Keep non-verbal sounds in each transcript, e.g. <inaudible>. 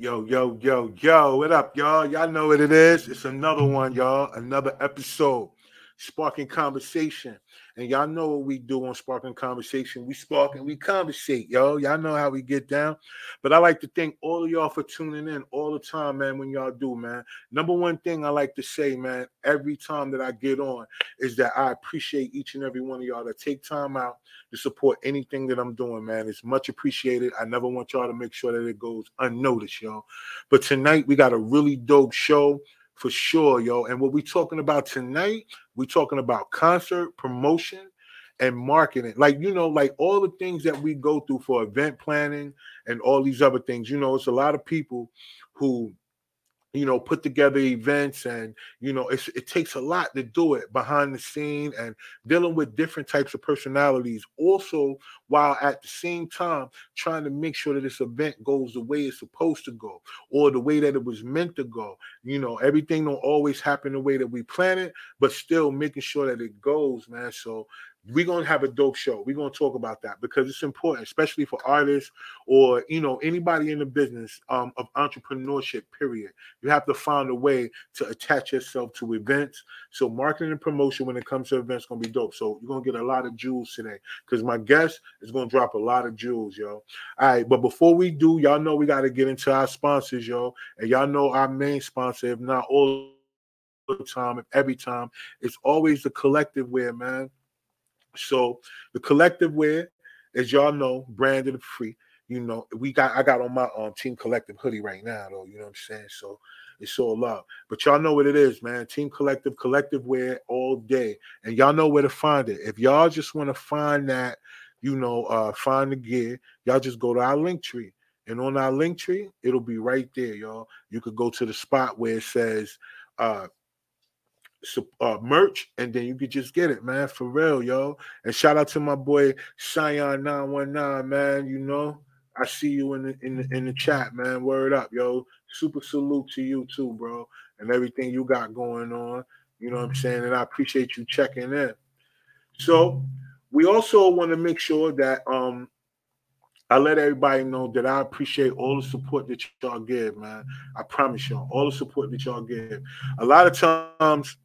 Yo, yo, yo, yo, what up, y'all? Y'all know what it is. It's another one, y'all. Another episode. Sparking conversation. And y'all know what we do on Sparking Conversation. We spark and we conversate, yo. Y'all know how we get down. But I like to thank all of y'all for tuning in all the time, man, when y'all do, man. Number one thing I like to say, man, every time that I get on is that I appreciate each and every one of y'all that take time out to support anything that I'm doing, man. It's much appreciated. I never want y'all to make sure that it goes unnoticed, y'all. But tonight we got a really dope show for sure, yo. And what we talking about tonight, we talking about concert promotion and marketing. Like, you know, like all the things that we go through for event planning and all these other things. You know, it's a lot of people who you know, put together events and, you know, it takes a lot to do it behind the scene and dealing with different types of personalities. Also, while at the same time trying to make sure that this event goes the way it's supposed to go or the way that it was meant to go. You know, everything don't always happen the way that we plan it, but still making sure that it goes, man. So we're gonna have a dope show. We're gonna talk about that because it's important, especially for artists or you know anybody in the business um, of entrepreneurship. Period. You have to find a way to attach yourself to events. So marketing and promotion when it comes to events gonna be dope. So you're gonna get a lot of jewels today because my guest is gonna drop a lot of jewels, yo. All right, but before we do, y'all know we got to get into our sponsors, yo, and y'all know our main sponsor, if not all the time, if every time, it's always the collective wear, man. So the collective wear, as y'all know, branded and free. You know, we got I got on my um team collective hoodie right now, though. You know what I'm saying? So it's all love. But y'all know what it is, man. Team collective, collective wear all day. And y'all know where to find it. If y'all just want to find that, you know, uh find the gear, y'all just go to our Linktree. And on our Linktree, it'll be right there, y'all. You could go to the spot where it says uh uh, merch, and then you could just get it, man, for real, yo. And shout out to my boy Cheyenne nine one nine, man. You know, I see you in the in the, in the chat, man. Word up, yo. Super salute to you too, bro, and everything you got going on. You know what I'm saying? And I appreciate you checking in. So we also want to make sure that um I let everybody know that I appreciate all the support that y'all give, man. I promise y'all, all the support that y'all give. A lot of times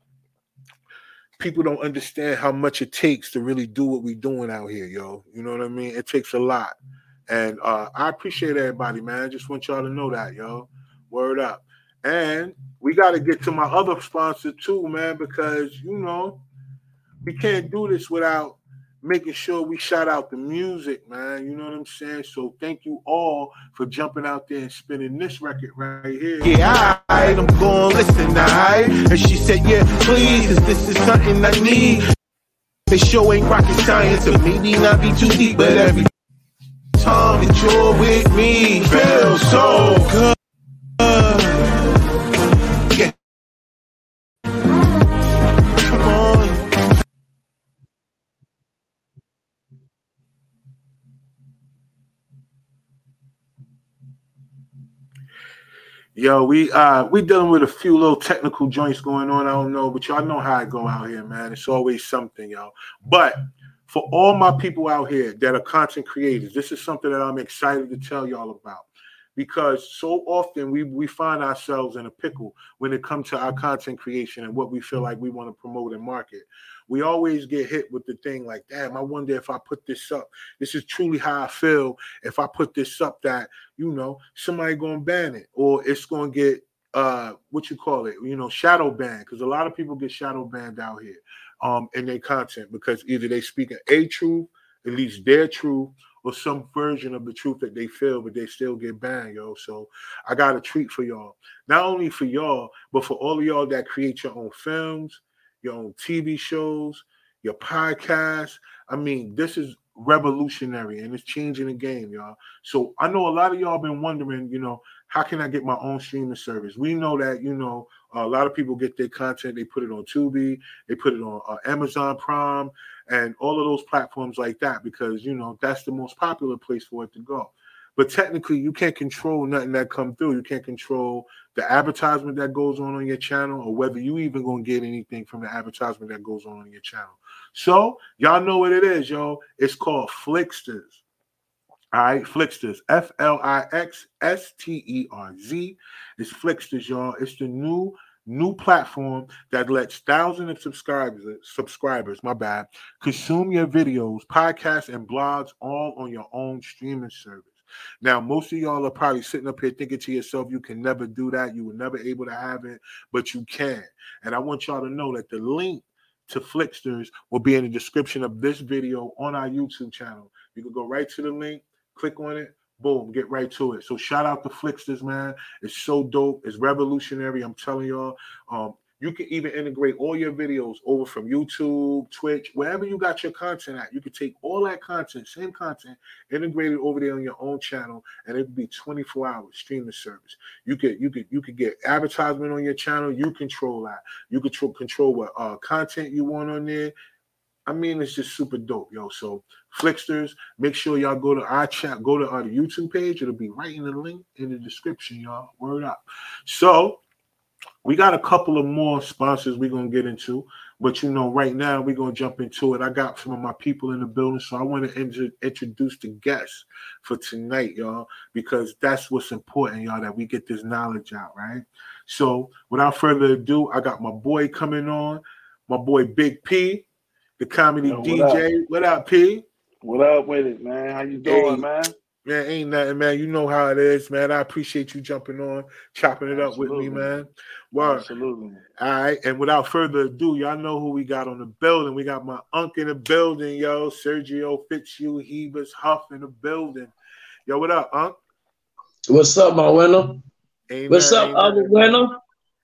people don't understand how much it takes to really do what we're doing out here, yo. You know what I mean? It takes a lot. And uh, I appreciate everybody, man. I just want y'all to know that, yo. Word up. And we got to get to my other sponsor too, man, because you know, we can't do this without making sure we shout out the music, man. You know what I'm saying? So thank you all for jumping out there and spinning this record right here. Yeah, I, I'm going listen, I. And she said, Yeah, please, this is something I need. This show ain't rocket science, or maybe not be too deep, but every time that you're with me, feels so good. Yo, we uh we dealing with a few little technical joints going on. I don't know, but y'all know how I go out here, man. It's always something, y'all. But for all my people out here that are content creators, this is something that I'm excited to tell y'all about because so often we we find ourselves in a pickle when it comes to our content creation and what we feel like we want to promote and market we always get hit with the thing like, damn, I wonder if I put this up. This is truly how I feel. If I put this up, that you know, somebody gonna ban it, or it's gonna get uh what you call it, you know, shadow banned, because a lot of people get shadow banned out here um in their content because either they speak a truth, at least their truth, or some version of the truth that they feel, but they still get banned, yo. So I got a treat for y'all. Not only for y'all, but for all of y'all that create your own films, your own TV shows, your podcast. I mean, this is revolutionary and it's changing the game, y'all. So I know a lot of y'all been wondering, you know, how can I get my own streaming service? We know that, you know, a lot of people get their content, they put it on Tubi, they put it on uh, Amazon Prime, and all of those platforms like that because, you know, that's the most popular place for it to go. But technically, you can't control nothing that come through. You can't control the advertisement that goes on on your channel, or whether you even gonna get anything from the advertisement that goes on on your channel. So y'all know what it is, yo. It's called Flixterz. All right, Flixterz, F L I X S T E R Z. It's Flixterz, y'all. It's the new new platform that lets thousands of subscribers subscribers my bad consume your videos podcasts and blogs all on your own streaming service now most of y'all are probably sitting up here thinking to yourself you can never do that you were never able to have it but you can and i want y'all to know that the link to Flixterz will be in the description of this video on our youtube channel you can go right to the link click on it boom, get right to it. So shout out to Flixterz, man. It's so dope. It's revolutionary. I'm telling y'all. Um, you can even integrate all your videos over from YouTube, Twitch, wherever you got your content at. You can take all that content, same content, integrate it over there on your own channel, and it would be 24 hours streaming service. You could you could you could get advertisement on your channel. You control that. You control control what uh, content you want on there. I mean, it's just super dope, yo. So Flixterz, make sure y'all go to our chat, go to our YouTube page. It'll be right in the link in the description, y'all. Word up. So we got a couple of more sponsors we're gonna get into, but you know, right now we're gonna jump into it. I got some of my people in the building, so I want to int- introduce the guests for tonight, y'all, because that's what's important, y'all, that we get this knowledge out, right? So without further ado, I got my boy coming on, my boy Big P the comedy Yo, what DJ. Up? What up, P? What up with it, man? How you doing, hey, man? Man, ain't nothing, man. You know how it is, man. I appreciate you jumping on, chopping it Absolutely. up with me, man. Well, Absolutely. All right. And without further ado, y'all know who we got on the building. We got my uncle in the building, yo. Sergio Fitzhugh Fevers Huff in the building. Yo, what up, Unc? What's up, my winner? Ain't What's up, other winner?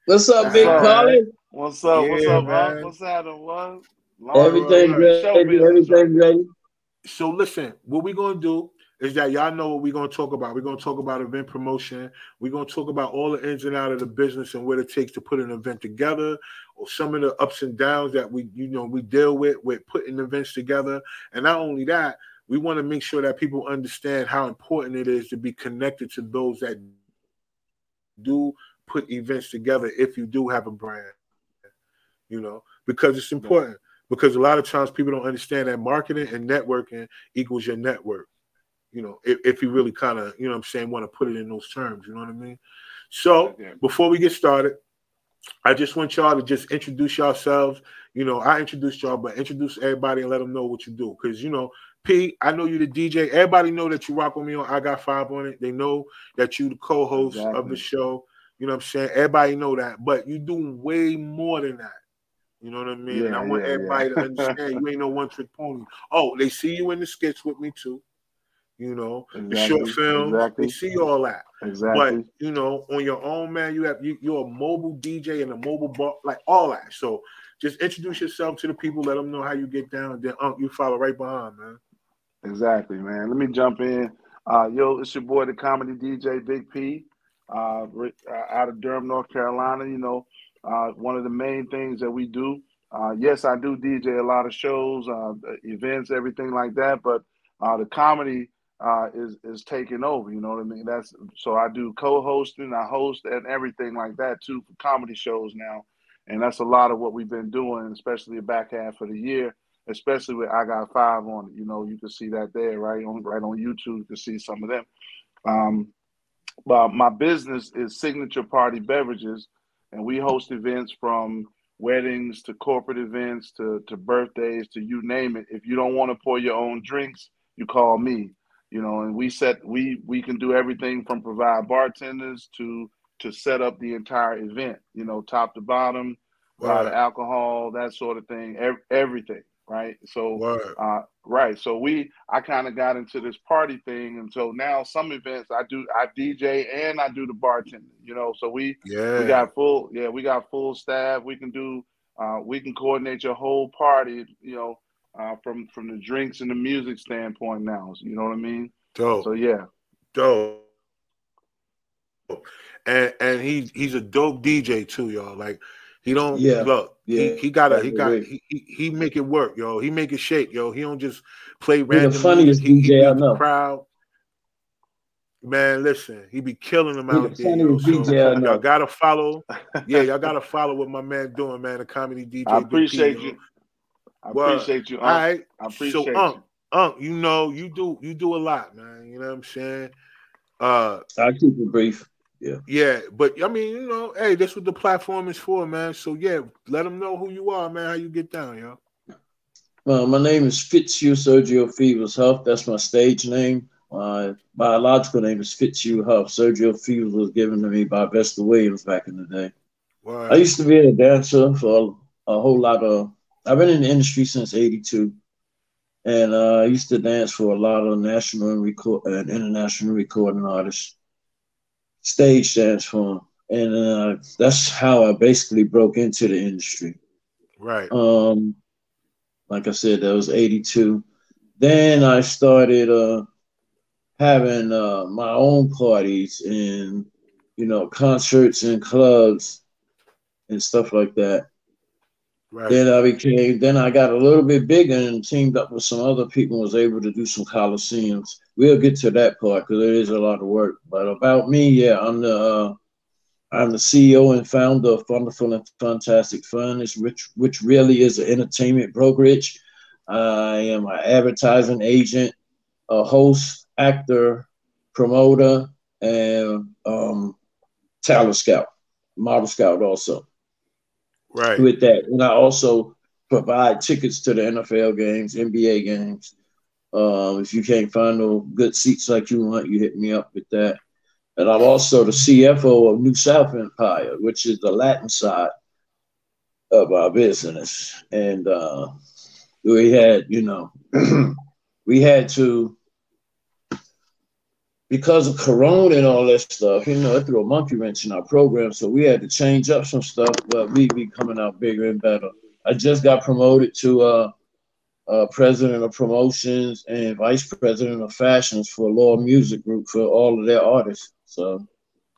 What's up, Big Collie? What's up? Yeah, What's up, man? What's happening? What? everything ready. Everything ready. So listen, what we're gonna do is that y'all know what we're gonna talk about. We're gonna talk about event promotion. We're gonna talk about all the ins and out of the business and what it takes to put an event together, or some of the ups and downs that we, you know, we deal with with putting events together. And not only that, we want to make sure that people understand how important it is to be connected to those that do put events together if you do have a brand, you know, because it's important because a lot of times people don't understand that marketing and networking equals your network. You know, if, if you really kind of, you know I'm saying, want to put it in those terms, you know what I mean? So before we get started, I just want y'all to just introduce yourselves. You know, I introduced y'all, but introduce everybody and let them know what you do. Because you know, P, I know you the DJ. Everybody know that you rock with me on I Got Five on it. They know that you the co-host exactly. of the show. You know what I'm saying? Everybody know that, but you do way more than that. You know what I mean? Yeah, and I want yeah, everybody yeah. to <laughs> understand you ain't no one trick pony. Oh, they see you in the skits with me too. You know, exactly, the short film, exactly. they see all that. Exactly. But you know, on your own, man, you have you, you're a mobile DJ and a mobile bar, like all that. So just introduce yourself to the people, let them know how you get down. Then um, you follow right behind, man. Exactly, man. Let me jump in. Uh, yo, it's your boy, the comedy DJ Big P, uh, uh, out of Durham, North Carolina. You know, uh, one of the main things that we do. Uh, yes, I do DJ a lot of shows, uh, events, everything like that. But uh, the comedy uh, is is taking over. You know what I mean? That's so I do co-hosting, I host, and everything like that too for comedy shows now. And that's a lot of what we've been doing, especially the back half of the year. Especially with I got five on it. You know, you can see that there, right on right on YouTube. You can see some of them. Um, but my business is Signature Party Beverages and we host events from weddings to corporate events to, to birthdays to you name it. If you don't want to pour your own drinks, you call me. You know, and we set we we can do everything from provide bartenders to to set up the entire event. You know, top to bottom, right. the alcohol, that sort of thing, ev- everything right? So, uh, right. So we, I kind of got into this party thing, and so now some events I do, I DJ and I do the bartending. You know, so we, yeah, we got full, yeah, we got full staff. We can do, uh, we can coordinate your whole party. You know, uh, from from the drinks and the music standpoint now. You know what I mean? Dope. So yeah, dope. And and he he's a dope DJ too, y'all. Like he don't yeah. look. Yeah. He, he gotta he got he, he, he make it work, yo. He make it shake, yo. He don't just play random. The funniest he, DJ I know. Crowd. Man, listen, he be killing them out there. Yo. So, y'all gotta follow. <laughs> Yeah, y'all gotta follow what my man doing, man. The comedy DJ. I appreciate you. I appreciate you. All right. I appreciate so, you. Unc, you know, you do you do a lot, man. You know what I'm saying? Uh I keep it brief. Yeah. Yeah, but I mean, you know, hey, that's what the platform is for, man. So yeah, let them know who you are, man. How you get down, yo. Well, my name is Fitzhugh Sergio Fevers Huff. That's my stage name. My biological name is Fitzhugh Huff. Sergio Fevers was given to me by Vesta Williams back in the day. I used to be a dancer for a, a whole lot of. I've been in the industry since '82 and uh, I used to dance for a lot of national and, record, and international recording artists, stage dance for them. And uh, that's how I basically broke into the industry. Right. Um, like I said, that was 82. Then I started uh, having uh, my own parties and, you know, concerts and clubs and stuff like that. Right. Then I became, then I got a little bit bigger and teamed up with some other people and was able to do some coliseums. We'll get to that part because it is a lot of work. But about me, yeah, I'm the uh, I'm the CEO and founder of Wonderful and Fantastic Fun, which which really is an entertainment brokerage. I am an advertising agent, a host, actor, promoter, and um, talent scout, model scout also right. with that. And I also provide tickets to the NFL games, NBA games. Um, if you can't find no good seats like you want, you hit me up with that. And I'm also the CFO of New South Empire, which is the Latin side of our business. And uh, we had, you know, <clears throat> we had to because of Corona and all that stuff, you know, it threw a monkey wrench in our program. So we had to change up some stuff, but we be coming out bigger and better. I just got promoted to uh, uh, president of promotions and vice president of fashions for Law Music Group for all of their artists. So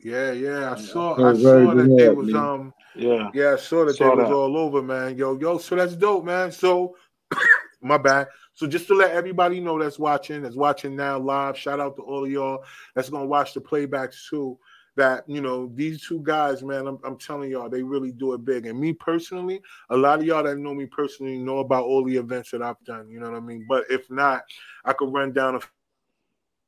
yeah, yeah, I saw, I saw that they was um, yeah, yeah, I saw that saw they that. was all over, man. Yo, yo, so that's dope, man. So <coughs> my bad. So just to let everybody know that's watching, that's watching now live, shout out to all of y'all that's gonna watch the playbacks too. That you know these two guys, man, I'm, I'm telling y'all, they really do it big. And me personally, a lot of y'all that know me personally know about all the events that I've done. You know what I mean? But if not, I could run down a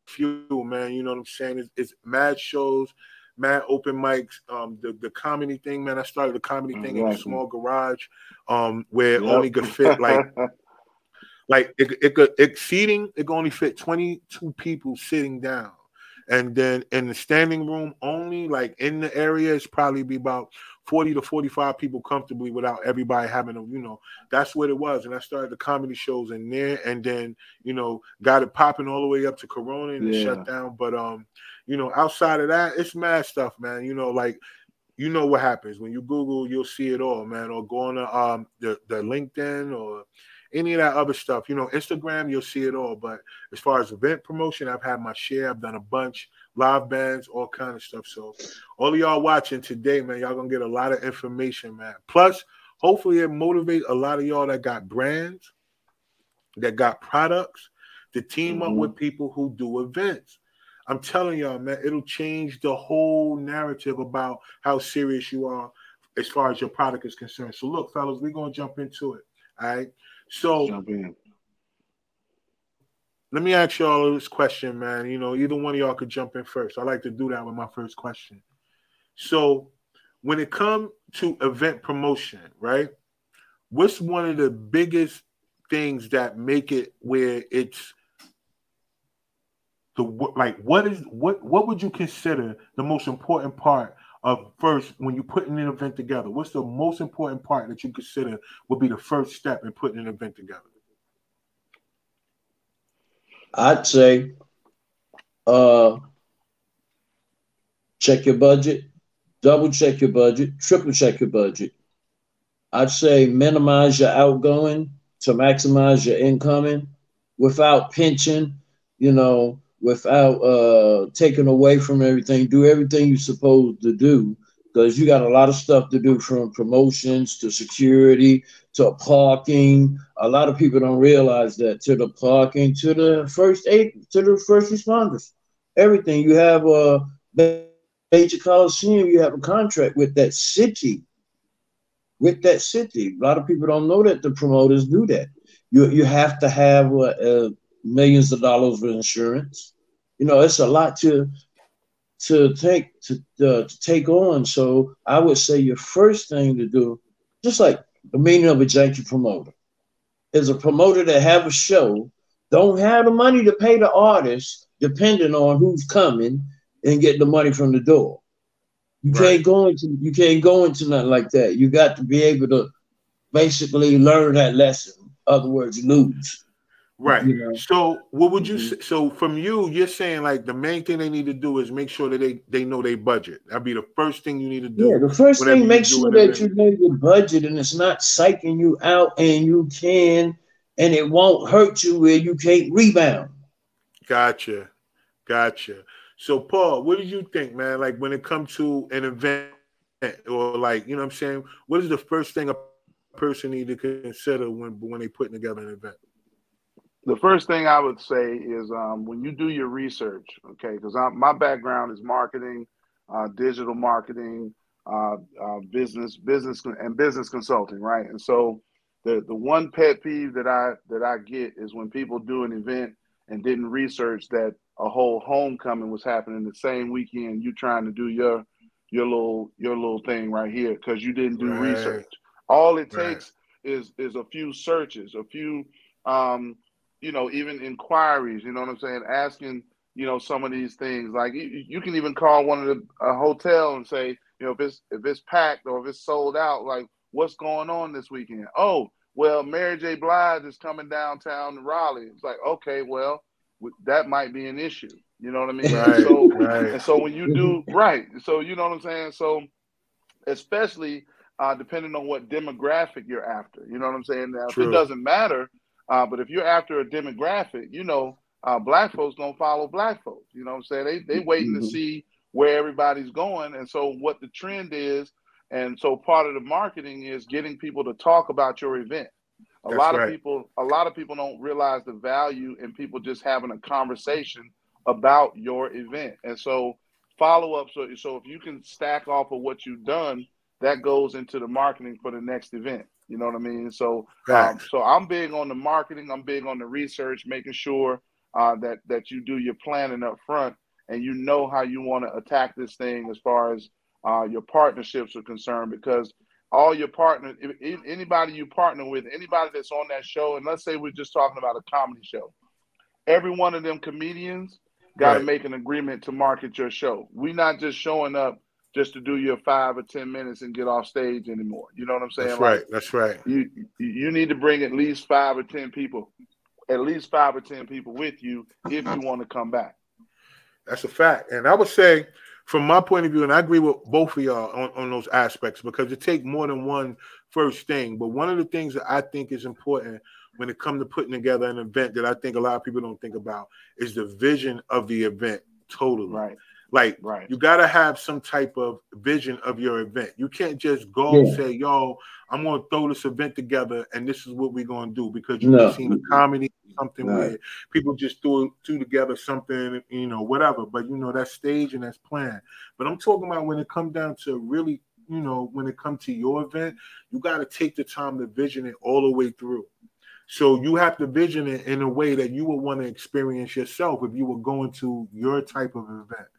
few, man. You know what I'm saying? It's, it's mad shows, mad open mics. Um, the the comedy thing, man. I started the comedy thing in a small garage, um, where yep. only could fit like <laughs> Like it, it could exceeding, it could only fit 22 people sitting down. And then in the standing room only, like in the area, it's probably be about 40 to 45 people comfortably without everybody having a, you know, that's what it was. And I started the comedy shows in there and then, you know, got it popping all the way up to Corona and yeah. shut down. But um, you know, outside of that, it's mad stuff, man. You know, like you know what happens when you Google, you'll see it all, man. Or go on the um the, the LinkedIn or any of that other stuff. You know, Instagram, you'll see it all. But as far as event promotion, I've had my share. I've done a bunch, live bands, all kind of stuff. So all of y'all watching today, man, y'all gonna get a lot of information, man. Plus, hopefully it motivates a lot of y'all that got brands, that got products, to team mm-hmm. up with people who do events. I'm telling y'all, man, it'll change the whole narrative about how serious you are as far as your product is concerned. So look, fellas, we're gonna jump into it. All right. So let me ask y'all this question, man. You know, either one of y'all could jump in first. I like to do that with my first question. So when it comes to event promotion, right? What's one of the biggest things that make it where it's the like what is what what would you consider the most important part of first when you're putting an event together? What's the most important part that you consider would be the first step in putting an event together? I'd say uh, check your budget, double check your budget, triple check your budget. I'd say minimize your outgoing to maximize your incoming without pinching, you know, without uh, taking away from everything. Do everything you're supposed to do because you got a lot of stuff to do from promotions to security to parking. A lot of people don't realize that to the parking to the first aid to the first responders. Everything you have a major coliseum, you have a contract with that city. With that city, a lot of people don't know that the promoters do that. You you have to have a, a millions of dollars of insurance. You know, it's a lot to to take to, uh, to take on. So I would say your first thing to do, just like the meaning of a janky promoter, is a promoter that have a show, don't have the money to pay the artist, depending on who's coming and get the money from the door. You right. can't go into you can't go into nothing like that. You got to be able to basically learn that lesson. Other words, lose. Right. You know? So what would you mm-hmm. say? So from you, you're saying like the main thing they need to do is make sure that they they know their budget. That'd be the first thing you need to do. Yeah, the first thing, make sure that you know your budget and it's not psyching you out and you can and it won't hurt you where you can't rebound. Gotcha. Gotcha. So Paul, what do you think, man? Like when it comes to an event or like, you know what I'm saying? What is the first thing a person need to consider when when they putting together an event? The first thing I would say is um, when you do your research, okay, because my background is marketing, uh, digital marketing, uh, uh, business, business, and business consulting, right? And so the the one pet peeve that I that I get is when people do an event and didn't research that a whole homecoming was happening the same weekend you trying to do your your little your little thing right here because you didn't do right. research. All it right. takes is is a few searches, a few um, you know, even inquiries, you know what I'm saying? Asking, you know, some of these things. Like you, you can even call one of the a hotel and say, you know, if it's if it's packed or if it's sold out, like what's going on this weekend? Oh, well, Mary J. Blige is coming downtown to Raleigh. It's like, okay, well, that might be an issue. You know what I mean? Right, so, right. and so when you do right, so you know what I'm saying. So, especially uh, depending on what demographic you're after, you know what I'm saying. Now, True. if it doesn't matter, uh, but if you're after a demographic, you know, uh, black folks gonna follow black folks. You know what I'm saying? They they waiting mm-hmm. to see where everybody's going, and so what the trend is, and so part of the marketing is getting people to talk about your event. A That's lot right. of people, a lot of people don't realize the value in people just having a conversation about your event. And so follow up. So, so if you can stack off of what you've done, that goes into the marketing for the next event. You know what I mean? So, um, so I'm big on the marketing. I'm big on the research, making sure uh, that that you do your planning up front and you know how you want to attack this thing as far as uh, your partnerships are concerned. Because all your partners, if, anybody you partner with, anybody that's on that show, and let's say we're just talking about a comedy show, every one of them comedians got to right. make an agreement to market your show. We're not just showing up just to do your five or ten minutes and get off stage anymore. You know what I'm saying? That's right. That's right. You you need to bring at least five or ten people, at least five or ten people with you if you want to come back. That's a fact. And I would say from my point of view, and I agree with both of y'all on, on those aspects because it takes more than one first thing. But one of the things that I think is important when it comes to putting together an event that I think a lot of people don't think about is the vision of the event totally. Right. Like right. you gotta have some type of vision of your event. You can't just go yeah. and say, yo, I'm gonna throw this event together and this is what we're gonna do because you've no. seen a comedy, something no. where people just threw threw together something, you know, whatever. But you know, that's stage and that's planned. But I'm talking about when it comes down to really, you know, when it comes to your event, you gotta take the time to vision it all the way through. So you have to vision it in a way that you would want to experience yourself if you were going to your type of event.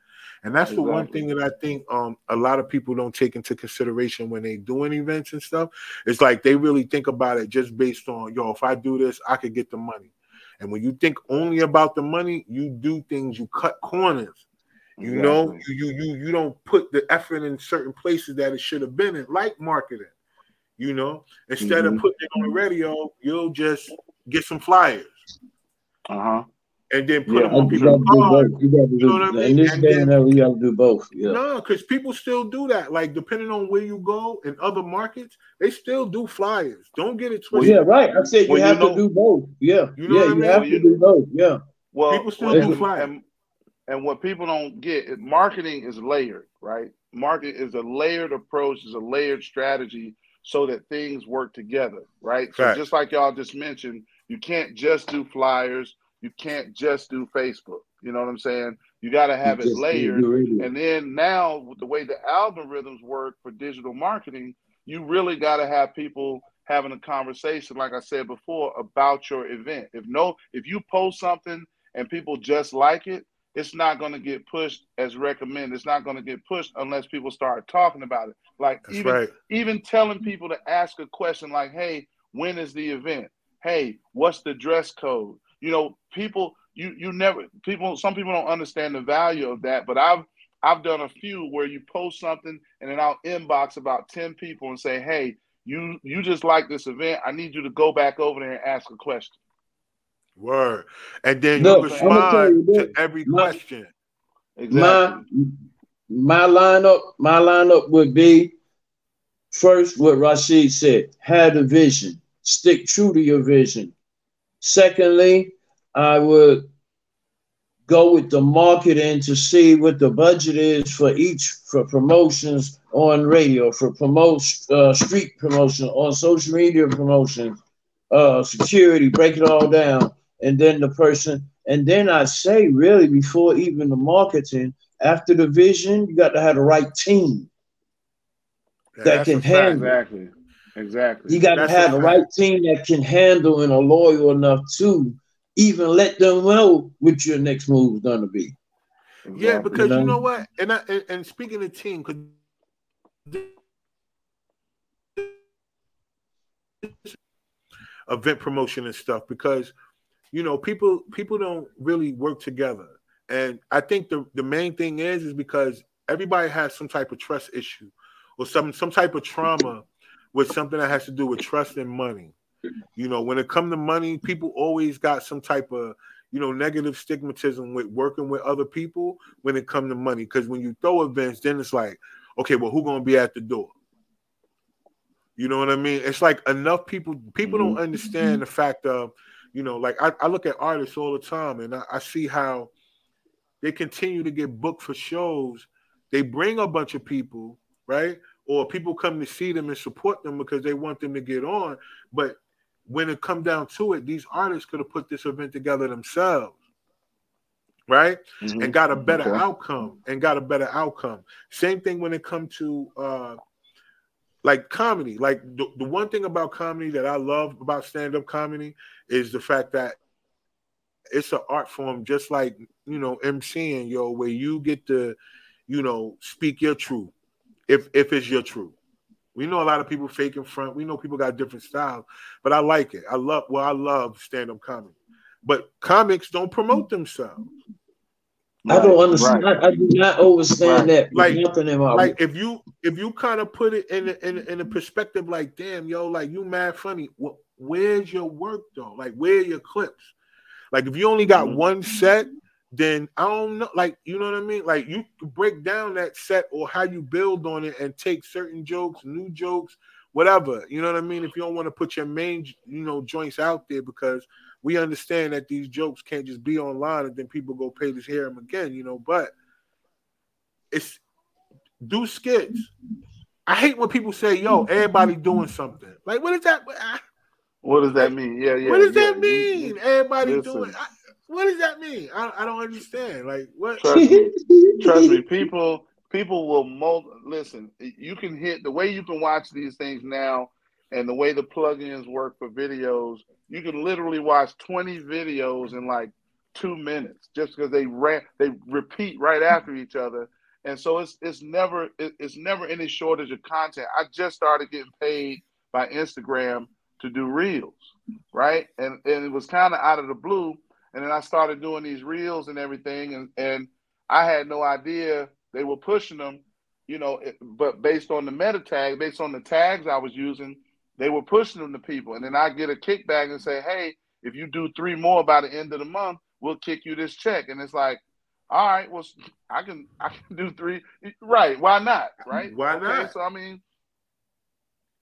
And that's exactly. the one thing that I think um, a lot of people don't take into consideration when they're doing events and stuff. It's like they really think about it just based on, yo, if I do this, I could get the money. And when you think only about the money, you do things, you cut corners. You exactly. know, you, you you you don't put the effort in certain places that it should have been in, like marketing. You know, instead mm-hmm. of putting it on the radio, you'll just get some flyers. Uh huh and then put yeah, them on people's cars. You, you, you know what I mean? In this day and we got to do both. Yeah. No, because people still do that. Like depending on where you go in other markets, they still do flyers. Don't get it twisted. Well, yeah, right. I said you well, have you know, to do both. Yeah, you know yeah, you I mean? have to do both. Yeah. Well, people still well, do flyers. And, and what people don't get, is marketing is layered, right? Market is a layered approach, is a layered strategy so that things work together, right? So just like y'all just mentioned, you can't just do flyers you can't just do Facebook. You know what I'm saying? You got to have you it layered. And then now, with the way the algorithms work for digital marketing, you really got to have people having a conversation, like I said before, about your event. If no, if you post something and people just like it, it's not going to get pushed as recommended. It's not going to get pushed unless people start talking about it. Like That's even right. even telling people to ask a question like, "Hey, when is the event? Hey, what's the dress code?" You know, people you you never people some people don't understand the value of that, but I've I've done a few where you post something and then I'll inbox about 10 people and say, "Hey, you you just like this event. I need you to go back over there and ask a question." Word. And then Look, you I'm gonna tell you respond to this. every My- question. Exactly. My my lineup, my lineup would be first what Rashid said, have a vision, stick true to your vision. Secondly, I would go with the marketing to see what the budget is for each for promotions on radio, for promote uh, street promotion, on social media promotion, uh, security, break it all down, and then the person, and then I say really before even the marketing, after the vision, you got to have the right team. Yeah, that can handle- Exactly. Exactly. You got to have the right team that can handle and are loyal enough to even let them know what your next move is going to be. Yeah, because you know? know what? And I, and, and speaking of team, because event promotion and stuff, because you know people people don't really work together, and I think the the main thing is is because everybody has some type of trust issue or some some type of trauma with something that has to do with trust and money. You know, when it come to money, people always got some type of you know negative stigmatism with working with other people when it come to money. Because when you throw events, then it's like, okay, well, who gonna be at the door? You know what I mean? It's like enough people people don't mm-hmm. understand the fact of, you know, like I, I look at artists all the time and I, I see how they continue to get booked for shows. They bring a bunch of people, right? Or people come to see them and support them because they want them to get on. But when it come down to it, these artists could have put this event together themselves, right? Mhm. and got a better Okay. outcome and got a better outcome. Same thing when it come to uh like comedy. Like the, the one thing about comedy that I love about stand-up comedy is the fact that it's an art form just like you know MCing, yo, where you get to, you know, speak your truth if if it's your truth. We know a lot of people fake in front. We know people got different styles, but I like it. I love well, I love stand-up comedy. But comics don't promote themselves. I don't understand. right. I, I do not understand Right. that. with Like- nothing in my like if you if you kind of put it in a, in a, in a perspective like damn yo like you mad funny well, where's your work though like where are your clips like if you only got Mhm. one set then i don't know like you know what i mean like you break down that set or how you build on it and take certain jokes new jokes whatever you know what i mean if you don't want to put your main you know joints out there because we understand that these jokes can't just be online and then people go pay to hear them again you know but it's do skits. I hate when people say, "Yo, everybody doing something." Like, what is that? What does that mean? Yeah, yeah. what does yeah. that mean? Everybody Listen. doing. I, what does that mean? I, I don't understand. Like, what? Trust me. <laughs> Trust me, people people will mold listen, you can hit the way you can watch these things now and the way the plugins work for videos, you can literally watch 20 videos in like two minutes just because they ran they repeat right after each other. And so it's it's never it's never any shortage of content. I just started getting paid by Instagram to do reels, right? And and it was kind of out of the blue. And then I started doing these reels and everything, and and I had no idea they were pushing them, you know. It, but based on the meta tag, based on the tags I was using, they were pushing them to people. And then I get a kickback and say, hey, if you do three more by the end of the month, we'll kick you this check. And it's like, all right, well, I can I can do three, right? Why not? Right? Why Okay, not? So I mean,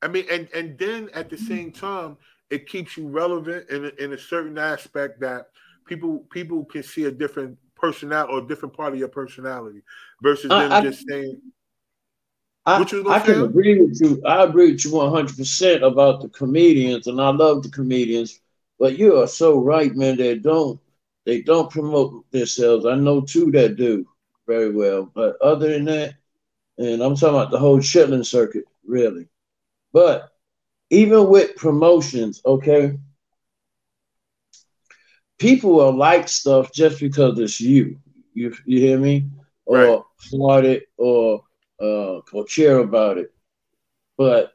I mean, and and then at the same time, it keeps you relevant in a, in a certain aspect that people people can see a different personality or a different part of your personality versus I- them I- just saying, I, What you gonna I can say? agree with you. I agree with you 100% about the comedians, and I love the comedians. But you are so right, man. They don't they don't promote themselves. I know two that do very well, but other than that, and I'm talking about the whole Chitlin circuit, really. But even with promotions, okay, people will like stuff just because it's you. You you hear me? Or Right. flaunt it or uh or care about it. But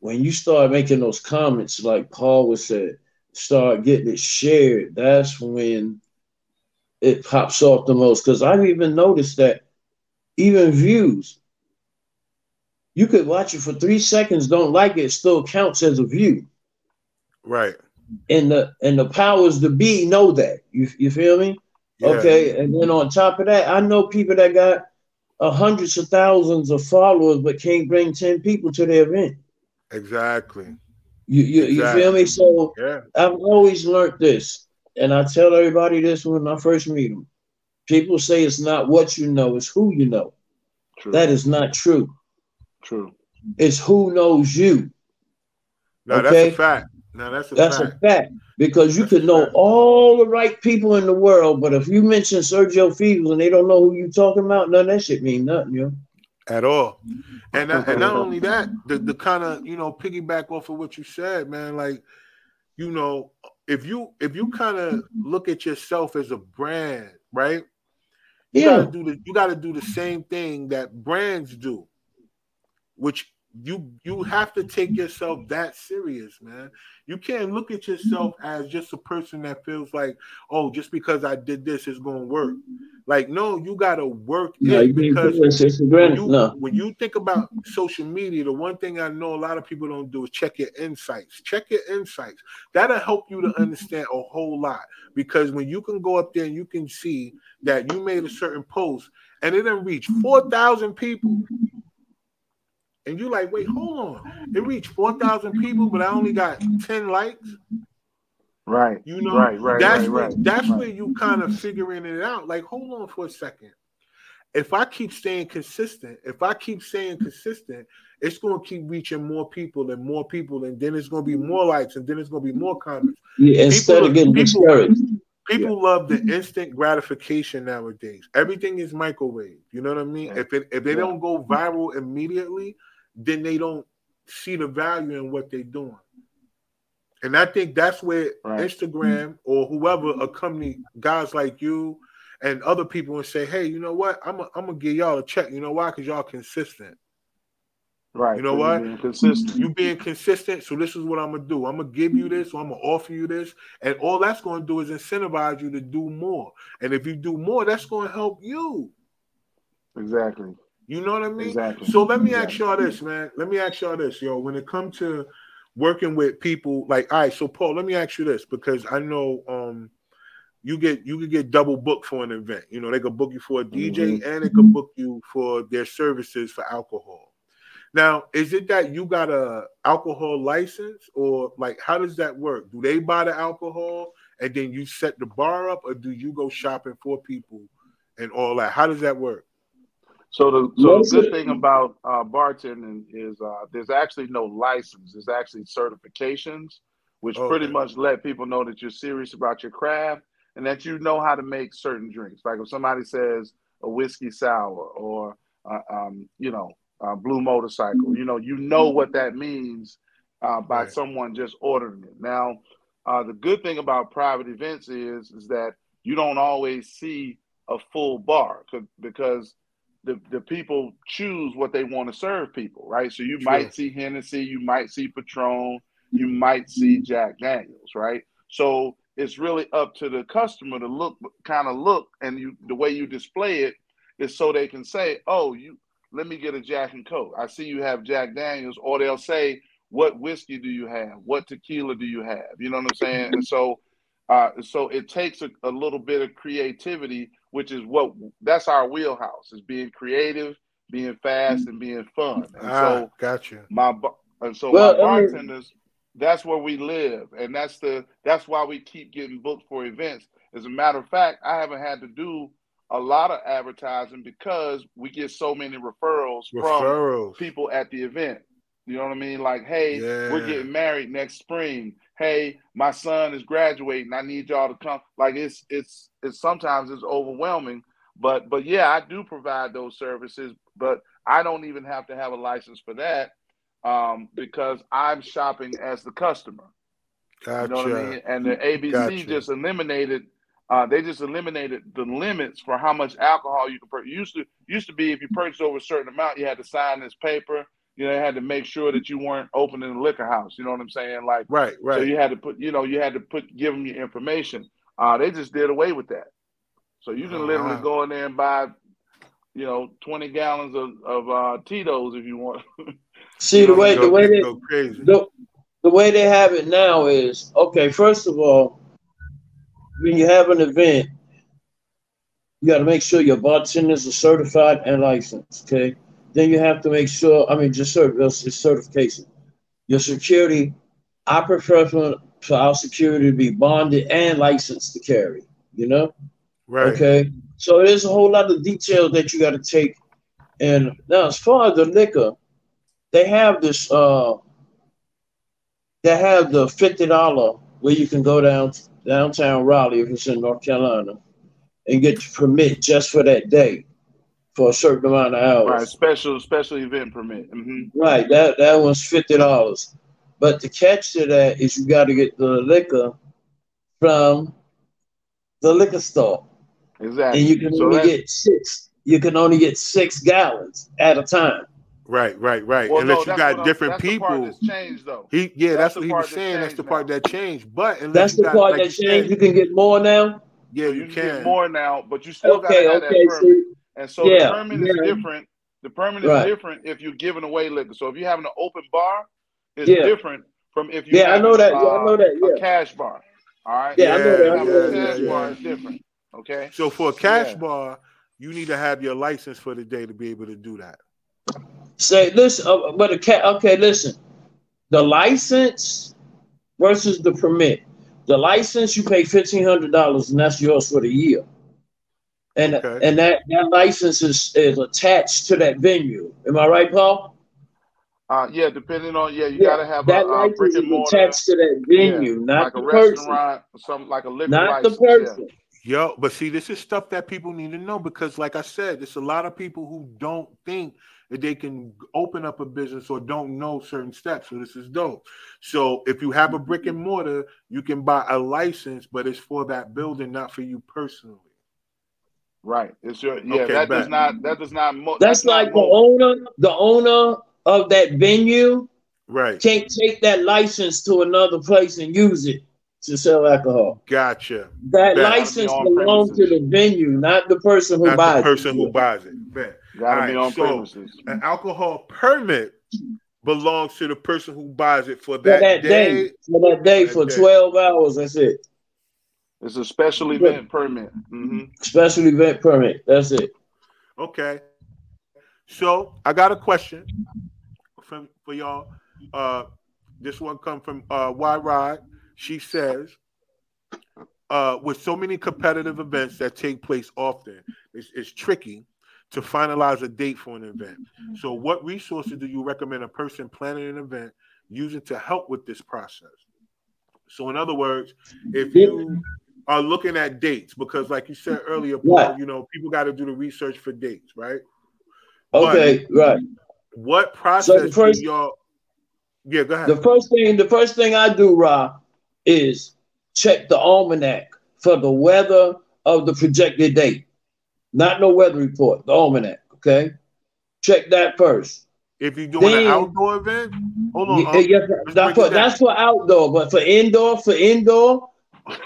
when you start making those comments, like Paul was said, start getting it shared, that's when it pops off the most. Because I've even noticed that even views, you could watch it for three seconds, don't like it still counts as a view. Right. And the and the powers to be know that. You you feel me? Yeah. Okay. And then on top of that, I know people that got hundreds of thousands of followers but can't bring 10 people to their event. Exactly. You you, you feel me? So Yeah. I've always learned this, and I tell everybody this when I first meet them. People say it's not what you know, it's who you know. True. That is not true. true. It's who knows you. No, Okay. that's a fact. No, that's a That's fact. a fact. Because you That's could know fact. all the right people in the world, but if you mention Sergio Fields and they don't know who you talking about, none of that shit mean nothing, yo. at all. And that, and not only that, the the kind of you know piggyback off of what you said, man. Like, you know, if you if you kind of look at yourself as a brand, right? You Yeah. gotta do the you gotta do the same thing that brands do, which you you have to take yourself that serious, man. You can't look at yourself as just a person that feels like, oh, just because I did this it's gonna work. Like, no, you gotta work No, it because do this. It's a when you, No. when you think about social media, the one thing I know a lot of people don't do is check your insights. Check your insights. That'll help you to mm-hmm. understand a whole lot because when you can go up there and you can see that you made a certain post and it didn't reach 4,000 people. And you're like, wait, hold on. It reached 4,000 people, but I only got 10 likes. Right. You know, Right, right, that's right, where right, that's right. where you kind of figuring it out. Like, hold on for a second. If I keep staying consistent, if I keep staying consistent, it's going to keep reaching more people and more people, and then it's going to be more likes, and then it's going to be more comments. Yeah, instead People- of getting people- discouraged. People love the instant gratification nowadays. Everything is microwave. You know what I mean? Yeah. If it, if they Yeah. don't go viral immediately, then they don't see the value in what they're doing. And I think that's where Right. Instagram or whoever accompany guys like you and other people and say, hey, you know what? I'm gonna I'm gonna give y'all a check. You know why? Because y'all consistent. Right. You know what? Being consistent. You being consistent. So this is what I'm gonna do. I'm gonna give you this, or I'm gonna offer you this, and all that's gonna do is incentivize you to do more. And if you do more, that's gonna help you. Exactly. You know what I mean? Exactly. So let me ask y'all this, man. Let me ask y'all this, yo. When it comes to working with people, like, all right, so Paul, let me ask you this because I know um you get you could get double booked for an event. You know, they could book you for a DJ Mm-hmm. and they could book you for their services for alcohol. Now, is it that you got a alcohol license or like how does that work? Do they buy the alcohol and then you set the bar up or do you go shopping for people and all that? How does that work? So the so Most the good thing about uh, bartending is uh, there's actually no license. There's actually certifications, which pretty much let people know that you're serious about your craft and that you know how to make certain drinks. Like if somebody says a whiskey sour or uh, um, you know blue motorcycle, you know you know what that means uh, by Right. someone just ordering it. Now, uh, the good thing about private events is is that you don't always see a full bar because the, the people choose what they want to serve people, right? So you True. might see Hennessy, you might see Patron, you might see Jack Daniels, right? So it's really up to the customer to look, kind of look, and you the way you display it is so they can say, "Oh, you let me get a Jack and Coke. I see you have Jack Daniels," or they'll say, "What whiskey do you have? What tequila do you have?" You know what I'm saying? And so, uh, so it takes a, a little bit of creativity, which is what that's our wheelhouse is being creative, being fast, and being fun. And Ah, so gotcha. my and so Well, my I mean- bartenders that's where we live and that's the that's why we keep getting booked for events. As a matter of fact i haven't had to do a lot of advertising because we get so many referrals, from people at the event. You know what i mean? Like hey we're getting married next spring hey my son is graduating i need y'all to come like it's it's it's sometimes it's overwhelming but but yeah i do provide those services but i don't even have to have a license for that um, because I'm shopping as the customer. Gotcha. You know what I mean? And the ABC Gotcha. just eliminated. Uh, they just eliminated the limits for how much alcohol you could purchase. Used to used to be if you purchased over a certain amount, you had to sign this paper. You know, you had to make sure that you weren't opening a liquor house. You know what I'm saying? Like, Right, right. so right. you had to put, you know, you had to put give them your information. Uh, they just did away with that. So you can Oh, literally go in there and buy, you know, 20 gallons of, of uh, Tito's if you want. <laughs> See the way Go- the way they go crazy. the, the way they have it now is okay. First of all, when you have an event, you got to make sure your bartenders are certified and licensed. Okay. Then you have to make sure. I mean, just cert- it's certification. Your security. I prefer for, for our security to be bonded and licensed to carry. You know. Right. Okay. So there's a whole lot of details that you got to take. And now, as far as the liquor, they have this. uh They have the fifty dollar where you can go down downtown Raleigh if it's in North Carolina, and get your permit just for that day, for a certain amount of hours. right, special special event permit. hmm Right. That that one's fifty dollars. But the catch to that is you got to get the liquor from the liquor store Exactly. and you can So only get six. You can only get six gallons at a time. Right, right, right. well, unless no, you got what I'm- different that's people. that's changed though. He yeah, That's that's, what he was that saying. That's the part now. that changed. But unless That's you the got, part like that you said, changed. You can get more now. Yeah, So you, can can. get more now, but you still Okay, gotta have okay. that permit. See, And so Yeah, the permit is different. The permit is different if you're giving away liquor. So if you're having an open bar, it's Yeah. different from if you yeah, I know that. uh, Yeah, I know that. a cash bar. All right. yeah, I know that. I Yeah, know a that. yeah, cash yeah. bar is different. Okay. So for a cash Yeah. bar, you need to have your license for the day to be able to do that. Say, listen, uh, but a cat. Okay, listen. The license versus the permit. The license you pay fifteen hundred dollars, and that's yours for the year. And Okay. and that that license is is attached to that venue. Am I right, Paul? Uh, yeah, depending on yeah, you Yeah, gotta have that a, a license brick is and mortar, attached to that venue, not like the a person. restaurant, something like a liquor Not the license. yeah. person. Yo, but see, this is stuff that people need to know because, like I said, there's a lot of people who don't think that they can open up a business or don't know certain steps. So this is dope. So if you have a brick and mortar, you can buy a license, but it's for that building, not for you personally. Right. It's your yeah. Okay, that bet. does not that does not. Mo- That's, not like the mobile. owner, the owner of that venue Right. can't take that license to another place and use it to sell alcohol. Gotcha. That That- license Gotta be on belongs to the venue, not the person who Not buys the person it. who buys it. Bet. Gotta be Alright, on so- premises. An alcohol permit belongs to the person who buys it for For that, that, day. day, for that day, that for day. 12 hours. That's it. It's a special event permit. hmm Special event permit. That's it. Okay. So I got a question from for y'all. Uh this one come from uh Y Rod. She says, uh, with so many competitive events that take place often, it's, it's tricky to finalize a date for an event. So what resources do you recommend a person planning an event using to help with this process? So in other words, if you are looking at dates, because like you said earlier, Paul, Right. you know, people got to do the research for dates, right? Okay, right. What process first- do y'all? Yeah, go ahead. The first thing, the first thing I do, Ra, is check the almanac for the weather of the projected date. Not no weather report, the almanac. Okay, check that first. if you're doing then- an outdoor event, hold on. Yeah, yeah, that's, for, that's for outdoor, but for indoor, for indoor,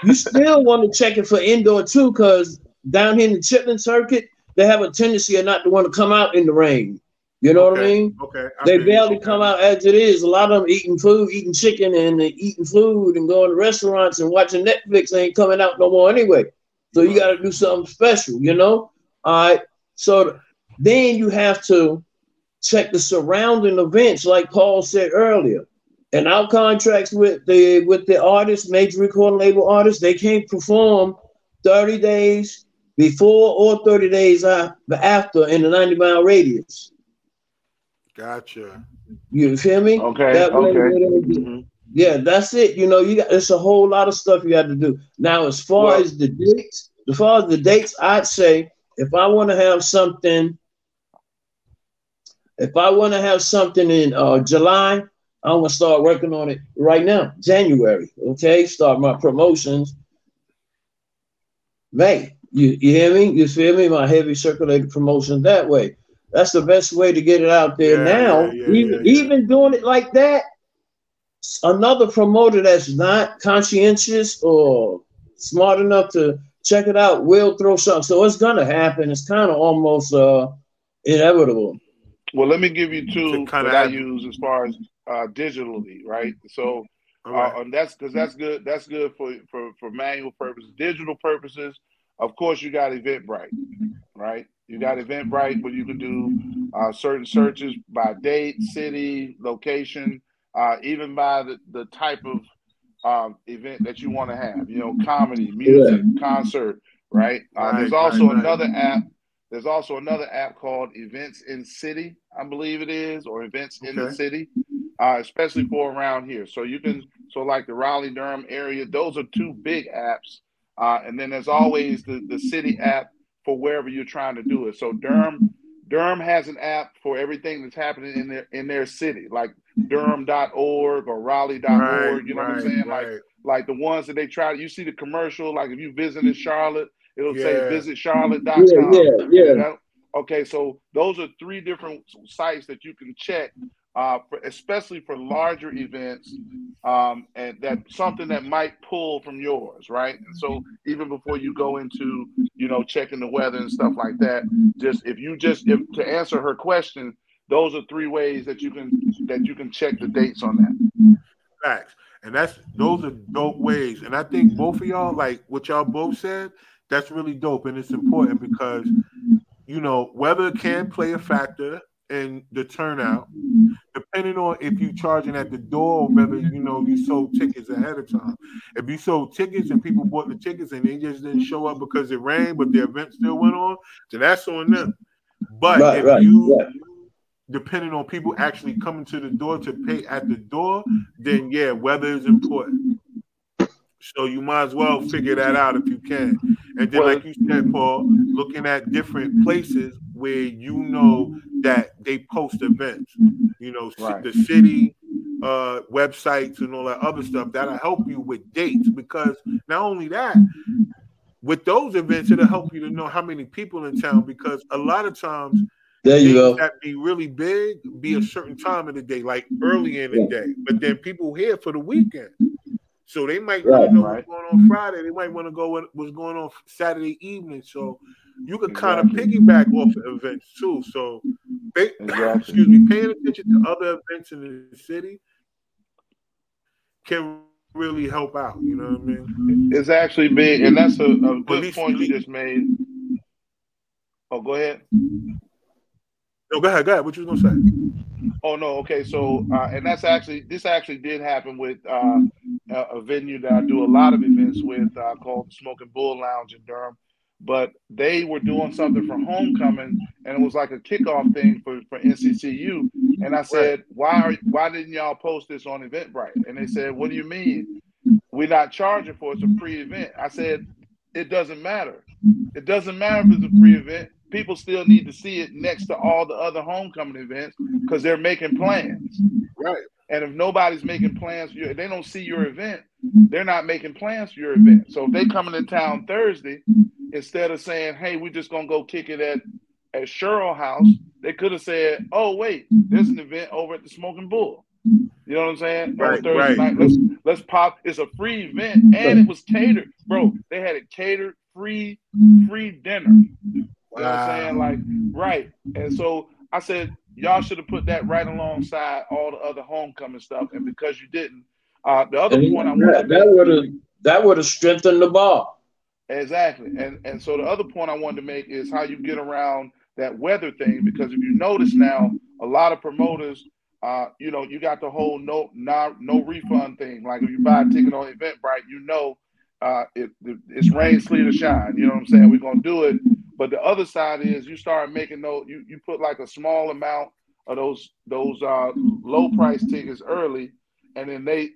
you still want to check it for indoor too, because down here in the Chitlin circuit, they have a tendency of not to want to come out in the rain. You know what I mean? Okay. I They barely come out as it is. A lot of them eating food, eating chicken, and eating food and going to restaurants and watching Netflix ain't coming out no more anyway. So you got to do something special, you know. All right. So then you have to check the surrounding events, like Paul said earlier. And our contracts with the with the artists, major recording label artists, they can't perform 30 days before or 30 days after in the 90 mile radius. Gotcha. You feel me? Okay. That way okay. they don't get- Mhm. Yeah, that's it. You know, you got it's a whole lot of stuff you got to do. Now, as far Well- as the dates, as far as the dates, I'd say if I want to have something If I want to have something in uh, July, I'm gonna start working on it right now, January. Okay, start my promotions. May, you, you hear me? You feel me? My heavy circulated promotion that way. That's the best way to get it out there Yeah, now. yeah, yeah, even yeah, yeah. even doing it like that, another promoter that's not conscientious or smart enough to check it out will throw something. So it's gonna happen. It's kind of almost uh inevitable. Well, let me give you two kinda that I use as far as uh, digitally, right? So, All right. uh, and that's because that's good. That's good for, for for manual purposes, digital purposes. Of course, you got Eventbrite, right? You got Eventbrite where you can do uh, certain searches by date, city, location, uh, even by the, the type of um, event that you want to have. You know, comedy, music, concert, right? Uh, Right, there's also right. another app. There's also another app called Events in City, I believe it is, or Events in the City, uh, especially for around here. So you can, so like the Raleigh Durham area, those are two big apps. Uh, and then there's always the, the city app for wherever you're trying to do it. So Durham, Durham has an app for everything that's happening in their in their city, like Durham.org or Raleigh.org. you know what I'm saying? Like right. like the ones that they try. You see the commercial, like if you visited Charlotte, it'll say Yeah. visit Charlotte.com. Yeah, yeah, yeah. You know? Okay, so those are three different sites that you can check, uh, for, especially for larger events, um, and that something that might pull from yours, right? And so even before you go into, you know, checking the weather and stuff like that, just if you just if to answer her question, those are three ways that you can that you can check the dates on that. Facts. And that's those are dope ways. And I think both of y'all, like what y'all both said, that's really dope. And it's important because you know, weather can play a factor in the turnout, depending on if you're charging at the door or whether you know you sold tickets ahead of time. If you sold tickets and people bought the tickets and they just didn't show up because it rained, but the event still went on, then that's on them. But Right, if right, you yeah. depending on people actually coming to the door to pay at the door, then yeah, weather is important. So you might as well figure that out if you can. And then, like you said, Paul, looking at different places where you know that they post events, you know, Right. the city uh, websites and all that other stuff that'll help you with dates because not only that, with those events, it'll help you to know how many people in town because a lot of times There you go. that be really big be a certain time of the day, like early in the Yeah. day. But then people here for the weekend. So they might Right. want to know Right. what's going on Friday. They might want to go what what's going on Saturday evening. So you can kind of piggyback off of events too. So pay, <clears throat> Exactly. excuse me, paying attention to other events in the city can really help out. You know what I mean? It's actually big, and that's a, a good Police- point you just made. Oh, go ahead. No, go ahead, go ahead. What you was gonna say? Oh no, okay. So, uh, and that's actually this actually did happen with uh, a, venue that I do a lot of events with uh, called Smoking Bull Lounge in Durham. But they were doing something for homecoming, and it was like a kickoff thing for, for NCCU. And I said, "Why are why didn't y'all post this on Eventbrite?" And they said, "What do you mean? We're not charging for it. It's a free event." I said, "It doesn't matter. It doesn't matter if it's a free event. People still need to see it next to all the other homecoming events because they're making plans. Right. And if nobody's making plans for you, they don't see your event, they're not making plans for your event. So if they coming to town Thursday, instead of saying, "Hey, we're just gonna go kick it at at Cheryl House," they could have said, "Oh, wait, there's an event over at the Smoking Bull." You know what I'm saying? Right, Thursday right. night, let's let's pop. It's a free event, and it was catered, bro. They had it catered, free, free dinner. You know what I'm saying? Like, right. And so I said, y'all should have put that right alongside all the other homecoming stuff. And because you didn't, uh, the other And point I wanted that would have that would have strengthened the ball. Exactly. And and so the other point I wanted to make is how you get around that weather thing because if you notice now, a lot of promoters, uh, you know, you got the whole no no no refund thing. Like if you buy a ticket on Eventbrite, you know, uh, it, it's rain, sleet, or shine. You know what I'm saying? We're gonna do it. But the other side is you start making those. You you put like a small amount of those those uh, low price tickets early, and then they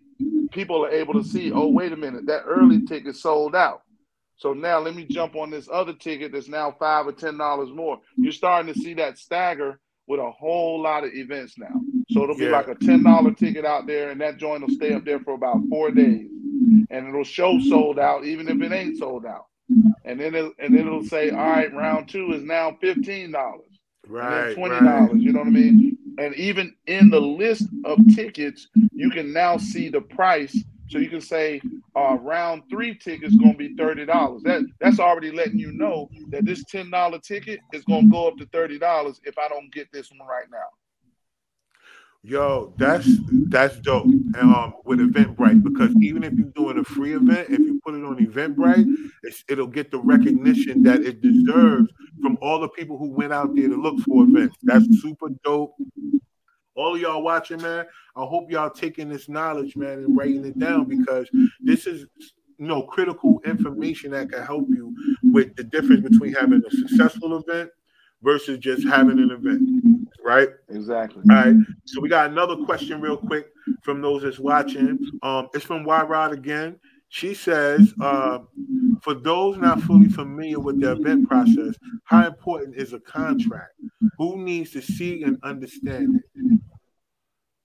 people are able to see. Oh, wait a minute, that early ticket sold out. So now let me jump on this other ticket that's now five or ten dollars more. You're starting to see that stagger with a whole lot of events now. So it'll be Yeah. like a ten dollar ticket out there, and that joint will stay up there for about four days, and it'll show sold out, even if it ain't sold out. And then it, and then it'll say, all right, round two is now fifteen dollars Right, twenty right. dollars. You know what I mean? And even in the list of tickets, you can now see the price. So you can say uh, round three ticket's gonna be thirty dollars. That that's already letting you know that this ten dollar ticket is gonna go up to thirty dollars if I don't get this one right now. Yo, that's that's dope. Um, with Eventbrite because even if you're doing a free event, if you put it on Eventbrite, it'll get the recognition that it deserves from all the people who went out there to look for events. That's super dope. All y'all watching, man. I hope y'all taking this knowledge, man, and writing it down because this is you know critical information that can help you with the difference between having a successful event versus just having an event, right? Exactly. All right. So we got another question real quick from those that's watching. Um, it's from Y Rod again. She says, uh, for those not fully familiar with the event process, how important is a contract? Who needs to see and understand it?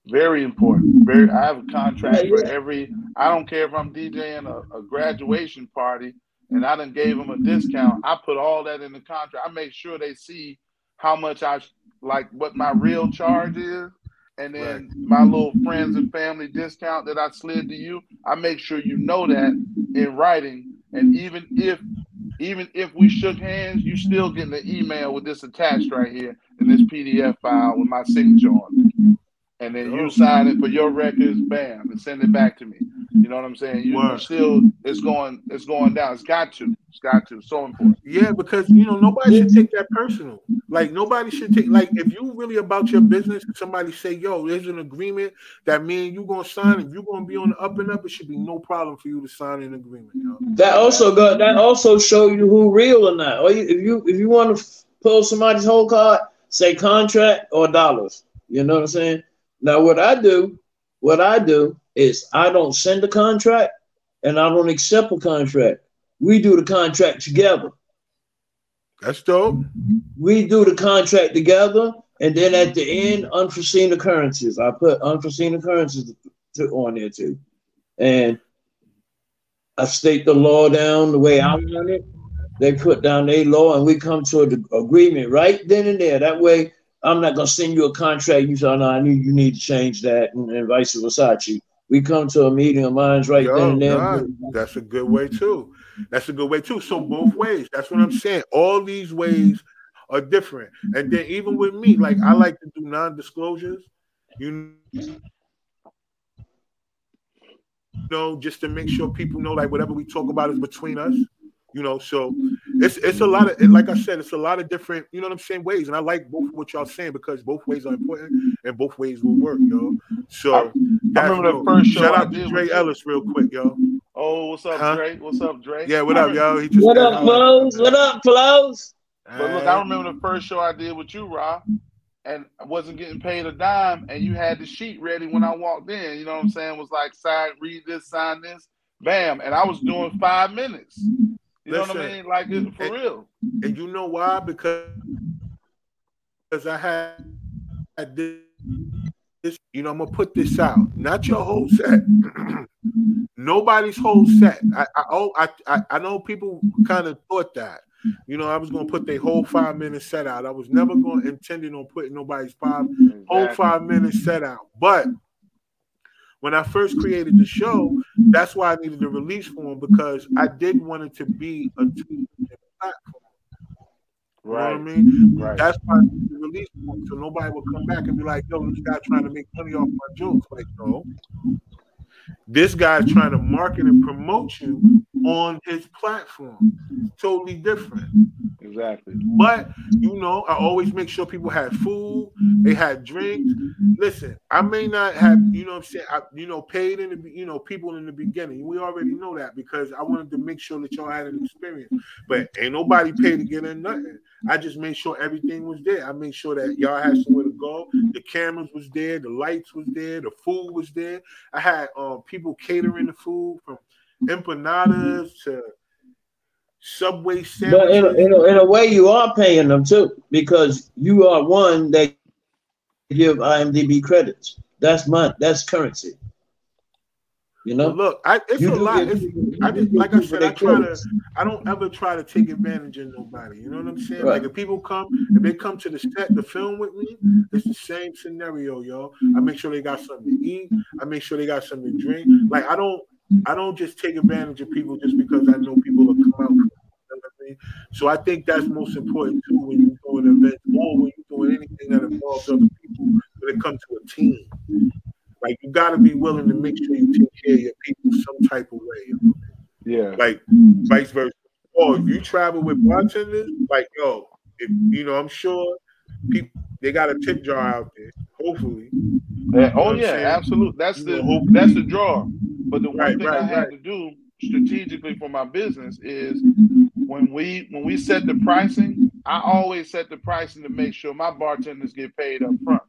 Very important. Very. I have a contract for every. I don't care if I'm DJing a, a graduation party and I done gave them a discount. I put all that in the contract. I make sure they see how much I like, what my real charge is, and then my little friends and family discount that I slid to you. I make sure you know that in writing. And even if even if we shook hands, you still getting the email with this attached right here in this PDF file with my signature on it. And then you sign it for your records, bam, and send it back to me. You know what I'm saying? You, you Word. still it's going it's going down. It's got to. It's got to. So important. Yeah, because you know nobody should take that personal. Like nobody should take like if you really about your business and somebody say, "Yo, there's an agreement that me and you gonna sign. If you're gonna be on the up and up, it should be no problem for you to sign an agreement." Yo. That also got that also show you who real or not. Or you, if you if you want to pull somebody's whole card, say contract or dollars. You know what I'm saying? Now what I do, what I do is I don't send a contract and I don't accept a contract. We do the contract together. That's dope. We do the contract together, and then at the end, unforeseen occurrences. I put unforeseen occurrences to, on there too, and I state the law down the way I want it. They put down their law, and we come to an agreement right then and there. That way, I'm not gonna send you a contract. You say, oh, "No, I need you need to change that," and, and vice versa. We come to a meeting of minds right then and there. nah, that's a good way too. That's a good way too. So both ways. That's what I'm saying. All these ways are different. And then even with me, like I like to do non-disclosures. You know, just to make sure people know, like whatever we talk about is between us. You know, so mm-hmm. it's it's a lot of like I said, it's a lot of different, you know what I'm saying, ways. And I like both what y'all saying because both ways are important and both ways will work, yo. So that's remember the first show shout out to Dre. Ellis real quick, yo. Oh, what's up, Huh? Dre? What's up, Dre? Yeah, what up, yo? He just What up, Flows? What up, Flows? But look, I remember the first show I did with you, Rob, and I wasn't getting paid a dime, and you had the sheet ready when I walked in. You know what I'm saying? It was like sign, read this, sign this, bam, and I was doing five minutes. You know what I Listen, mean? Like it, for and- real. And you know why? Because because I had, had this, this, you know, I'm gonna put this out. Not your whole set. <clears throat> Nobody's whole set. I I, oh, I I I know people kind of thought that. You know, I was gonna put their whole five minute set out. I was never going to intending on putting nobody's five whole five minutes set out. But when I first created the show, that's why I needed the release form because I did want it to be a two platform. You know what I mean? right. That's why I needed the release form so nobody will come back and be like, yo, this guy trying to make money off my jokes. Like, no. This guy's trying to market and promote you on his platform. Totally different. Exactly. But you know, I always make sure people had food, they had drinks. Listen, I may not have, you know, what I'm saying, I, you know, paid in the, you know, people in the beginning. We already know that because I wanted to make sure that y'all had an experience. But ain't nobody paid to get in nothing. I just made sure everything was there. I made sure that y'all had somewhere to go. The cameras was there, the lights was there, the food was there. I had um, people catering the food from empanadas to Subway But in a, sandwiches. in, a, in a way, you are paying them too, because you are one that give IMDb credits. That's my that's currency. You know, But look, I, it's You a lot. get- It's, I just like I said, I try to. I don't ever try to take advantage of nobody. You know what I'm saying? Right. Like if people come, if they come to the set the film with me, it's the same scenario, yo. I make sure they got something to eat. I make sure they got something to drink. Like I don't, I don't just take advantage of people just because I know people will come out. You know I mean? So I think that's most important too when you're doing event or when you're doing anything that involves other people when it comes to a team. Like you got to be willing to make sure you take care of your people some type of way. yo. Yeah. Like vice versa. Oh, or you travel with bartenders, like yo, if you know, I'm sure people they got a tip jar out there. Hopefully, Yeah, oh yeah, absolutely. That's You the know, that's the draw. But the one Right, thing right, I right. to do strategically for my business is when we when we set the pricing, I always set the pricing to make sure my bartenders get paid up front.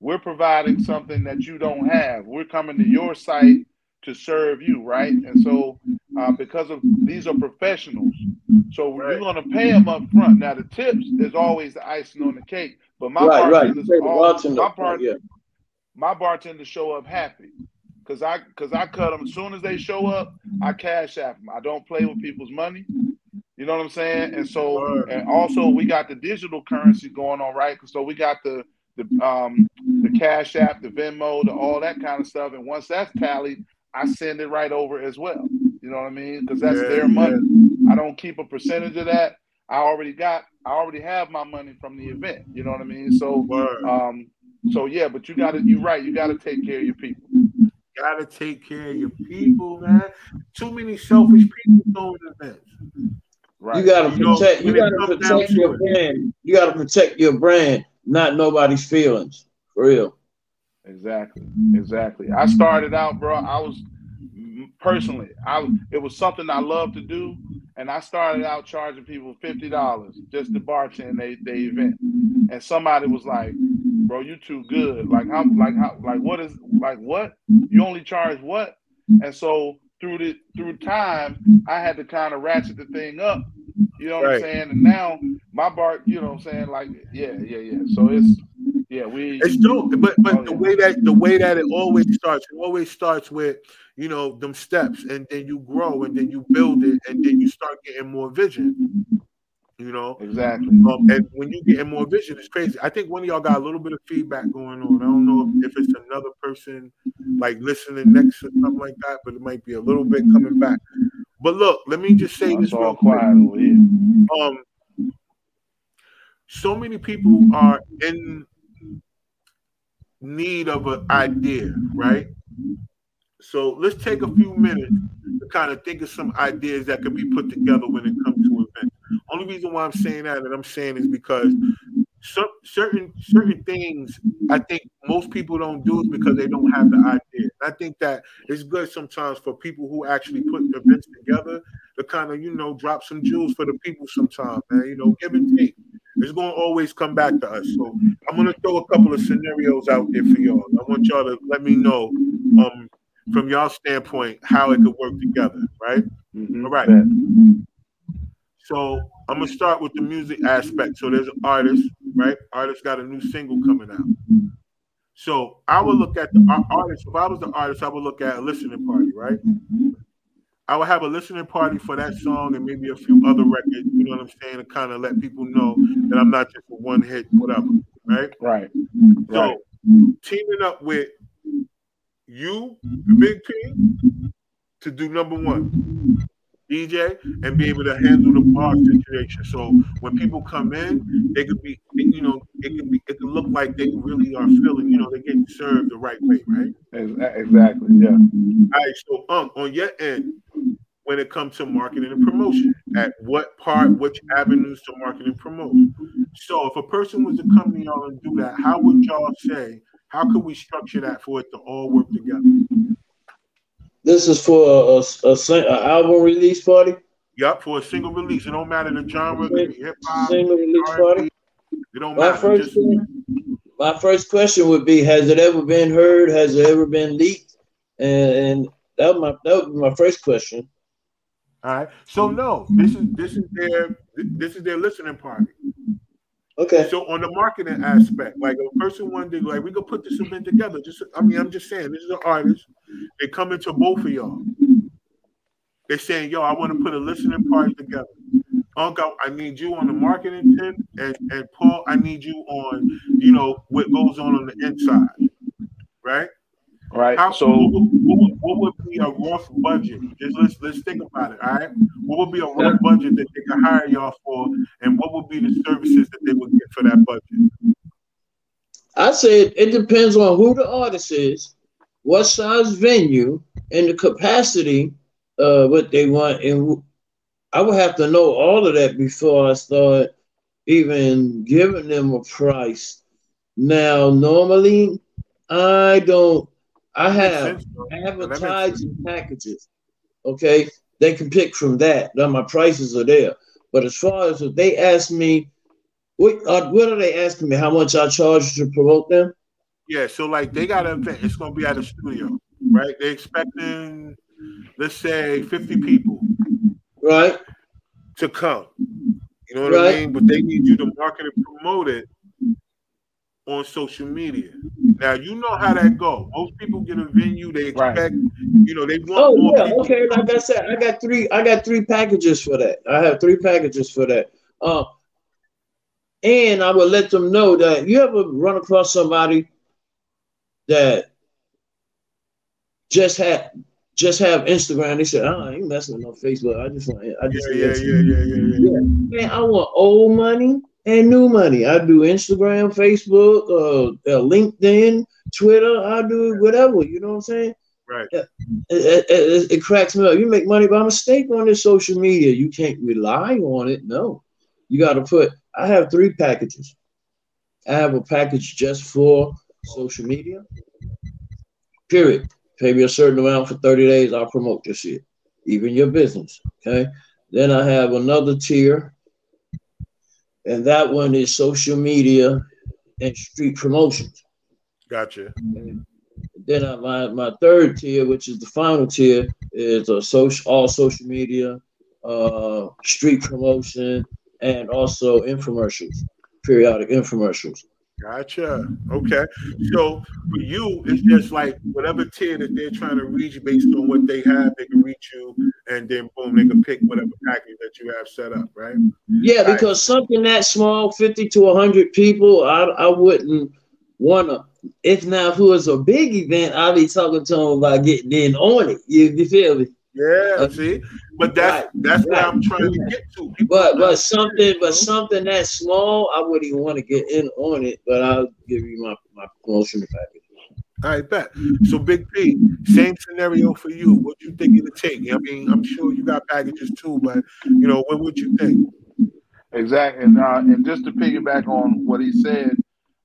We're providing something that you don't have. We're coming to your site to serve you, right? And so uh, because of these are professionals, so Right. you're going to pay them up front. Now the tips is always the icing on the cake, but my right, right. Bartenders, the all, bartender. my part, yeah. my bartenders show up happy because I because I cut them as soon as they show up. I cash app them. I don't play with people's money. You know what I'm saying? And so and also we got the digital currency going on, right? So we got the the um the cash app, the Venmo, the all that kind of stuff. And once that's tallied, I send it right over as well. You know what I mean? Because that's Yeah, their money. I don't keep a percentage of that. I already got. I already have my money from the event. You know what I mean? So Word. um, so yeah, but you got to. You're right. You got to take care of your people. Gotta take care of your people, man. Too many selfish people throwing events. Right. You gotta You know, protect. You gotta protect to your it. brand. You gotta protect your brand, not nobody's feelings. For real. Exactly. Exactly. I started out, bro. I was personally, I it was something I loved to do, and I started out charging people fifty dollars just to bartend they they event, and somebody was like, "Bro, you too good. Like how like how like what is like what you only charge what?" And so through the through time, I had to kind of ratchet the thing up. You know what Right. I'm saying? And now my bar, you know what I'm saying? Like yeah, yeah, yeah. So it's yeah, we It's dope, but but Oh, the yeah. way that the way that it always starts, it always starts with you know them steps, and then you grow, and then you build it, and then you start getting more vision. You know, exactly. um, and when you getting more vision, it's crazy. I think one of y'all got a little bit of feedback going on. I don't know if, if it's another person like listening next or something like that, but it might be a little bit coming back. But look, let me just say It's this real quick. over here. um so many people are in need of an idea right? So let's take a few minutes to kind of think of some ideas that could be put together when it comes to events. Only reason why i'm saying that and i'm saying is because some certain certain things i think most people don't do is because they don't have the idea. I think that it's good sometimes for people who actually put events together to kind of you know drop some jewels for the people sometimes man you know give and take it's going to always come back to us so i'm going to throw a couple of scenarios out there for y'all i want y'all to let me know um from y'all standpoint how it could work together right Mhm. all right so I'm gonna start with the music aspect. So there's an artist, right? Artist got a new single coming out. So I would look at the artist. If I was the artist, I would look at a listening party, right? I would have a listening party for that song and maybe a few other records. You know what I'm saying? To kind of let people know that I'm not just a one hit, whatever, right? Right. So Right. teaming up with you, Big P, to do number one, DJ, and be able to handle the bar situation. So when people come in, they could be, you know, it could be, it could look like they really are feeling, you know, they're getting served the right way, right? Exactly. Yeah. All right. So um, on your end, when it comes to marketing and promotion, at what part, which avenues to market and promote. So if a person was to come to y'all and do that, how would y'all say? How could we structure that for it to all work together? This is for a, a, a, a album release party, Yup, for a single release. It don't matter the genre, it could be hip hop, single release R&B. party. It don't My matter. first, Just, my first question would be: Has it ever been heard? Has it ever been leaked? And, and that was my that would be my first question. All right. So no, this is this is their this is their listening party. Okay. So on the marketing aspect, like a person wanted to like we could put this event together. Just I mean, I'm just saying, this is an artist. They come into both of y'all. They're saying, yo, I want to put a listening party together. Uncle, I need you on the marketing tip, and, and Paul, I need you on, you know, what goes on on the inside, right? Right. How, so what, would- what, would- be a rough budget? Just let's let's think about it. All right. What would be a rough budget that they could hire y'all for, and what would be the services that they would get for that budget? I said it depends on who the artist is, what size venue, and the capacity uh what they want. And I would have to know all of that before I start even giving them a price. Now, normally, I don't. I have sense, bro. That makes advertising packages. Okay, they can pick from that. Now my prices are there. But as far as if they ask me, what uh, what are they asking me? How much I charge to promote them? Yeah, so like they got an event. It's gonna be at a studio, right? They expecting, let's say, fifty people Right? to come. You know what I mean? But they need you to market and promote it on social media. Now you know how that go. Most people get a venue, they Right. expect, you know, they want Oh more yeah, people. okay. Like I said, I got three. I got three packages for that. I have three packages for that. Uh, and I will let them know that you ever run across somebody that just had just have Instagram. They said, "Oh, I ain't messing with no Facebook. I just want, I just Yeah, want yeah, yeah, yeah, yeah, yeah. Man, I want old money and new money. I do Instagram, Facebook, uh, uh, LinkedIn, Twitter. I do whatever. You know what I'm saying? Right. It, it, it, it cracks me up. You make money by mistake on this social media. You can't rely on it. No, you got to put. I have three packages. I have a package just for social media. Period. Pay me a certain amount for 30 days. I'll promote your shit, even your business. Okay. Then I have another tier, and that one is social media and street promotions. Gotcha. Then I, my my third tier, which is the final tier, is a social all social media, uh, street promotion, and also infomercials, periodic infomercials. Gotcha. Okay. So for you, it's just like whatever tier that they're trying to reach based on what they have, they can reach you, and then boom, they can pick whatever package that you have set up, right? Yeah, Right. because something that small, 50 to 100 people, I, I wouldn't want to. If not, if it was a big event, I'd be talking to them about getting in on it. You, you feel me? Yeah. Uh, see, but that's right, that's what I'm trying to get to. People But but something but something that small, I wouldn't even want to get in on it. But I'll give you my my promotion package. All right, bet. So, Big P, same scenario for you. What you think it'll take? I mean, I'm sure you got packages too, but you know, what would you think? Exactly, and uh, and just to piggyback on what he said,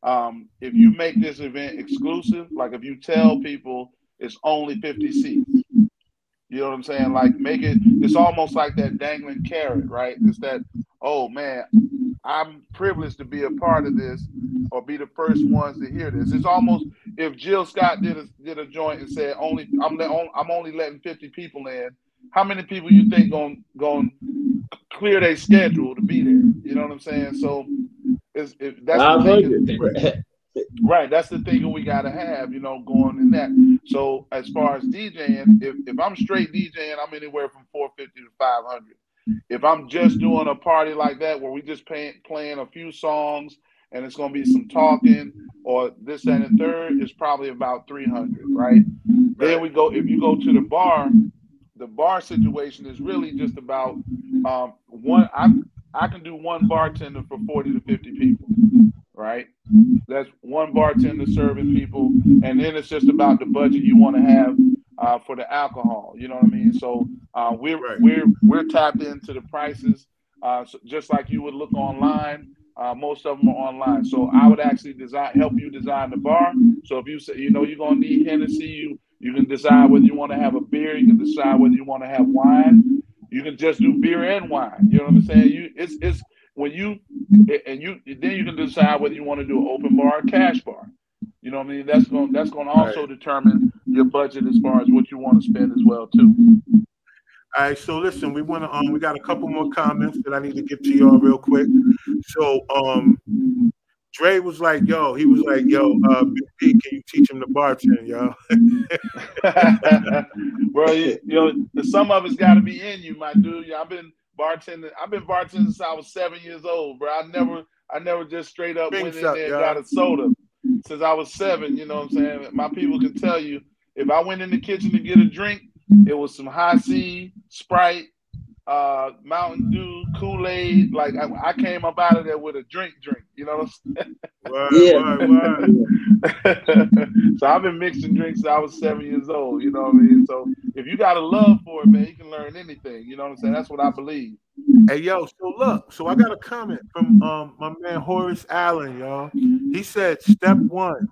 um, if you make this event exclusive, like if you tell people it's only fifty seats, you know what I'm saying? Like make it. It's almost like that dangling carrot, right? It's that. Oh man, I'm privileged to be a part of this, or be the first ones to hear this. It's almost if Jill Scott did a did a joint and said only I'm let, I'm only letting 50 people in. How many people you think going going clear their schedule to be there? You know what I'm saying? So it's it, that's the thing. <laughs> Right, that's the thing we gotta have, you know, going in that. So as far as DJing, if, if I'm straight DJing, I'm anywhere from 450 to 500. If I'm just doing a party like that where we just pay, playing a few songs and it's gonna be some talking or this that, and the third, it's probably about 300, right? Then we go if you go to the bar, the bar situation is really just about um, one. I I can do one bartender for 40 to 50 people, right? That's one bartender serving people, and then it's just about the budget you want to have uh, for the alcohol. You know what I mean? So uh, we're Right. we're we're tapped into the prices, uh, so just like you would look online. Uh, most of them are online, so I would actually design help you design the bar. So if you say you know you're gonna need Hennessy, you you can decide whether you want to have a beer. You can decide whether you want to have wine. You can just do beer and wine. You know what I'm saying? You it's it's when you and you then you can decide whether you want to do an open bar or cash bar. You know what I mean? That's going that's going to also determine your budget as far as what you want to spend as well too. All right, so listen, we want to um, we got a couple more comments that I need to get to y'all real quick. So um, Dre was like, "Yo," he was like, "Yo, uh, Big P, can you teach him the bartend, yo?" <laughs> Bro, you, you know, some of it's got to be in you, my dude. I've been bartending. I've been bartending since I was seven years old, bro. I never, I never just straight up went in up, there and yo. got a soda. Since I was seven, you know what I'm saying. My people can tell you, if I went in the kitchen to get a drink, it was some Hi-C, Sprite, uh, Mountain Dew, Kool Aid. Like I, I came up out of there with a drink, drink. You know what I'm saying? <laughs> Word, Yeah. word, word. <laughs> so I've been mixing drinks since I was seven years old. You know what I mean? So if you got a love for it, man, you can learn anything. You know what I'm saying? That's what I believe. Hey yo, so look, so I got a comment from um my man Horace Allen, y'all. He said, step one,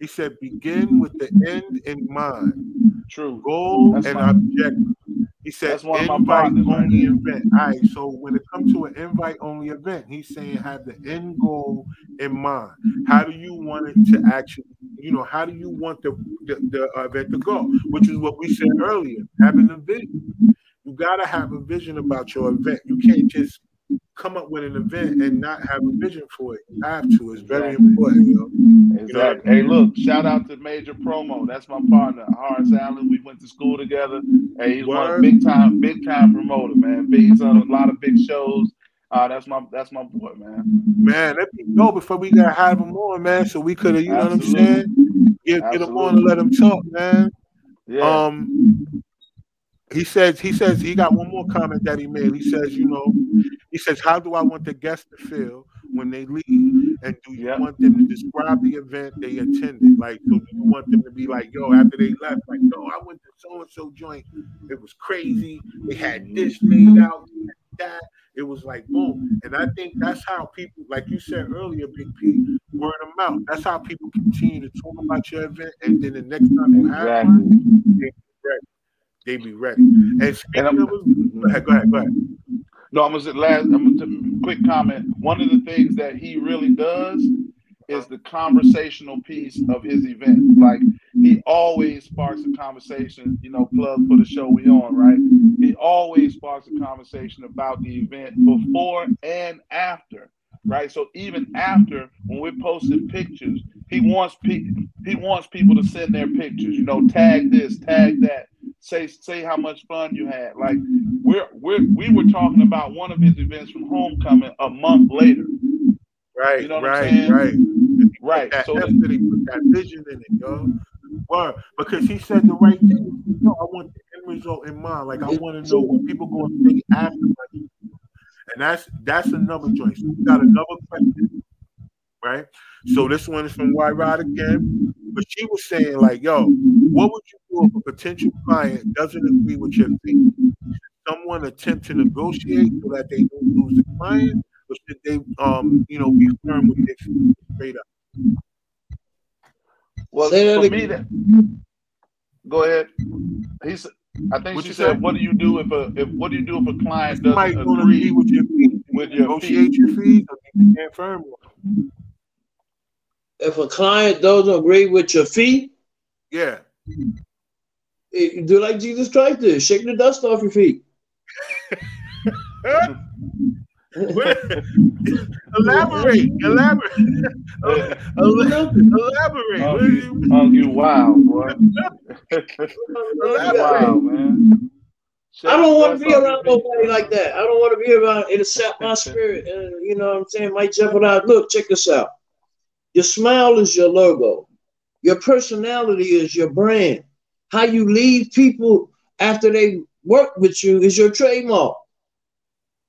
he said, begin with the end in mind, True. goal That's and objective. He said, That's one of my invite partners right only event. All right, so when it comes to an invite only event, he's saying have the end goal in mind. How do you want it to actually, you know, how do you want the the, the event to go? Which is what we said earlier, having a vision. You gotta have a vision about your event. You can't just come up with an event and not have a vision for it. You have to. It's very Exactly. important, yo. Exactly. Hey, look, shout out to Major Promo. That's my partner, Horace Allen. We went to school together. Hey, he's one Word. big time, big time promoter, man. Big, he's on a lot of big shows. Uh, that's my that's my boy, man. Man, let me know before we gotta have him on, man. So we could have, you know what I'm saying? Get, get him on and let him talk, man. Yeah. Um, he says he says he got one more comment that he made. He says, you know, he says, how do I want the guests to feel when they leave, and do you Yeah. want them to describe the event they attended? Like, do you want them to be like, yo, after they left, like, yo, I went to so and so joint, it was crazy. They had this laid out, that. It was like boom, and I think that's how people, like you said earlier, Big P, word of mouth. That's how people continue to talk about your event, and then the next time you have exactly. one, they be ready. Mm-hmm. And speaking I'm- of, go ahead, go ahead, go ahead. No, I'm gonna say last. I'm gonna quick comment. One of the things that he really does is the conversational piece of his event. Like he always sparks a conversation. You know, plug for the show we on, right? He always sparks a conversation about the event before and after, right? So even after, when we're posting pictures, he wants pe- he wants people to send their pictures. You know, tag this, tag that. Say say how much fun you had. Like we're we're we were talking about one of his events from homecoming a month later. Right, You know what I'm right, saying? right. Right. That So effort, he put that vision in it, yo. Word. Because he said the right thing. Yo, I want the end result in mind. Like I want to know what people going to think after my. And that's that's another choice. We got another question. Right? So this one is from White Rod again. But she was saying, like, yo, what would you do if a potential client doesn't agree with your fee? Should someone attempt to negotiate so that they don't lose the client? Or should they um, you know, be firm with their fee straight up? well Say that for me that go ahead. He said I think What she you said, said? "What do you do if a if what do you do if a client Somebody doesn't don't agree agree with your fee. with your Negotiate fee?" your fees or you stand firm on it. If a client doesn't agree with your fee, Yeah. eh, you do like Jesus Christ did. Shake the dust off your feet. <laughs> elaborate, elaborate, <laughs> elaborate. elaborate. Oh, you, it? oh, you wild, boy. <laughs> Elaborate. wow, man. I don't want to be around nobody big- like that. I don't want to be around. It'll sap my spirit. And you know what I'm saying? Might jeopardize. Look, check this out. Your smile is your logo. Your personality is your brand. How you leave people after they work with you is your trademark.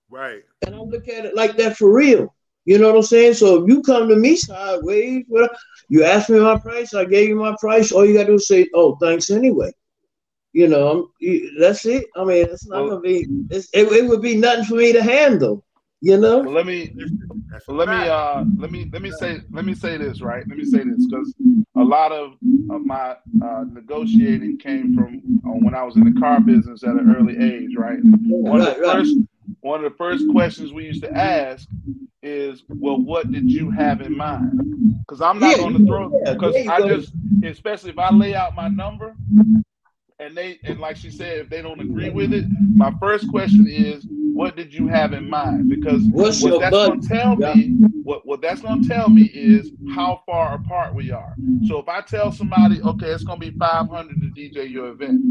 Right. And I look at it like that for real. You know what I'm saying? So if you come to me sideways, well, you ask me my price, I gave you my price. All you gotta do is say, "Oh, thanks anyway." You know, I'm, that's it. I mean, it's not gonna be. It's, it, it would be nothing for me to handle. You know? Well, let me let me uh let me let me say let me say this right. Let me say this because a lot of, of my uh, negotiating came from uh, when I was in the car business at an early age, right? One of the first one of the first questions we used to ask is, well, what did you have in mind? Because I'm not Yeah, going to throw yeah, because you I go. just especially if I lay out my number, and they and like she said, if they don't agree with it, my first question is, what did you have in mind? Because What's what that's gonna tell Yeah. me what what that's gonna tell me is how far apart we are. So if I tell somebody, okay, it's gonna be five hundred to DJ your event,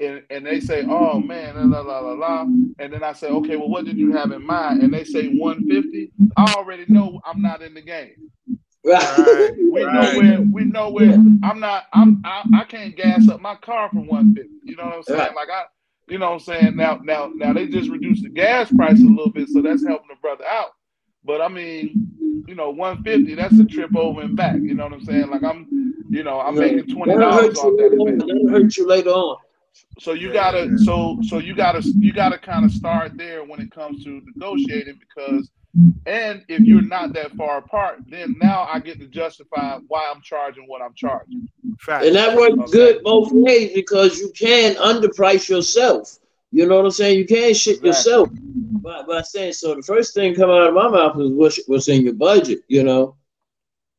and and they say, oh man, la la la la and then I say, okay, well, what did you have in mind? And they say one fifty. I already know I'm not in the game. Right. <laughs> We Right. know where we know where I'm not I'm I, I can't gas up my car for 150. You know what I'm saying? Right. Like I you know what I'm saying? Now now now they just reduced the gas price a little bit, so that's helping the brother out. But I mean, you know, 150, that's a trip over and back. You know what I'm saying? Like I'm you know, I'm making twenty dollars off that later on. event. That'll hurt you later on. So you gotta yeah. so so you gotta you gotta kind of start there when it comes to negotiating because and if you're not that far apart, then now I get to justify why I'm charging what I'm charging. Facts. And that works Okay. good both ways because you can underprice yourself. You know what I'm saying? You can't shit Exactly. yourself by, by saying so. The first thing coming out of my mouth is what's, what's in your budget. You know.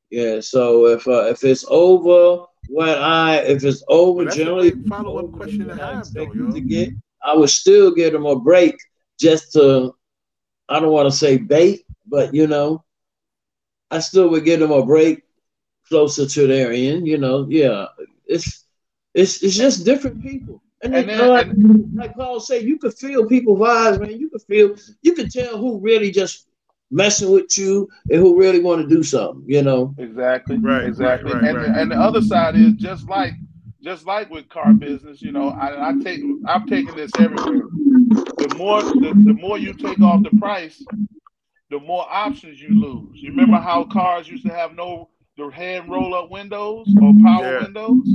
Yeah. So if uh, if it's over what I if it's over Well, generally great follow-up question I have, though, expect yo. to get, I would still give them a break just to I don't want to say bait, but you know, I still would give them a break closer to their end. You know, yeah, it's it's it's just different people. And, And then, then- like, like Paul said, you could feel people vibes, man. You could feel, you could tell who really just messing with you and who really want to do something. You know, Exactly. Right, Exactly. right, right, and right. and the other side is just like just like with car business, you know, I, I take I've taken this everywhere. The more the, the more you take off the price, the more options you lose. You remember how cars used to have no the hand roll up windows or power Yeah. windows?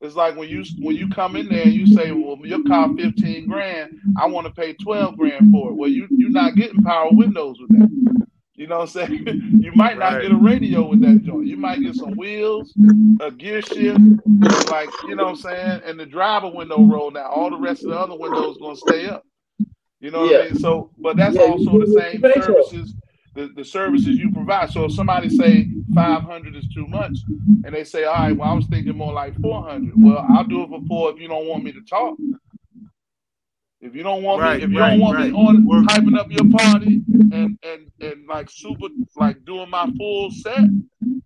It's like when you when you come in there and you say, "Well, your car fifteen grand, I want to pay twelve grand for it." Well, you you're not getting power windows with that. You know what I'm saying? <laughs> you might not Right. get a radio with that joint. You might get some wheels, a gear shift, like you know what I'm saying, and the driver window roll now. All the rest of the other windows gonna stay up. You know what Yeah. I mean? So, but that's Yeah, also the same pay for it. services, the, the services you provide. So if somebody say 500 is too much, and they say, all right, well, I was thinking more like 400. Well, I'll do it for four if you don't want me to talk. If you don't want Right, me, if you right, don't want me right. on Work. hyping up your party and and and like super like doing my full set,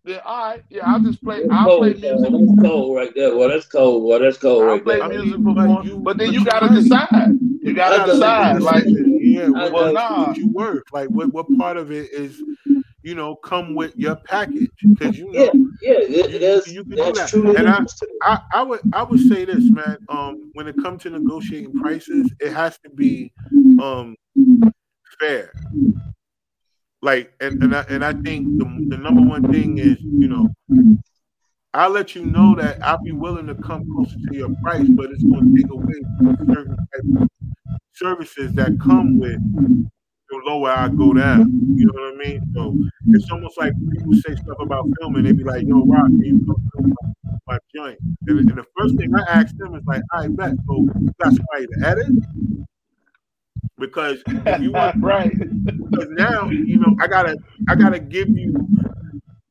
then all right, yeah, I'll just play. That's I'll play cold, boy. music. That's cold right there. Well, that's cold. Well, that's cold I'll right play there. I mean, music for but you- but then but you you gotta right. decide. You gotta decide. Like, yeah, I what, well, nah. what you work like what what part of it is you know come with your package because you know Yeah, yeah, it, You- you can do that. true. And I- I, I would I would say this man um when it comes to negotiating prices it has to be um fair like and and I, and I think the, the number one thing is you know I'll let you know that I'll be willing to come closer to your price but it's going to take away certain services that come with the lower I go down you know what I mean so it's almost like people say stuff about filming they be like yo Rock can you come film my, joint and, and the first thing I ask them is like I bet so you got somebody to edit because if you want <laughs> right. because now you know I gotta I gotta give you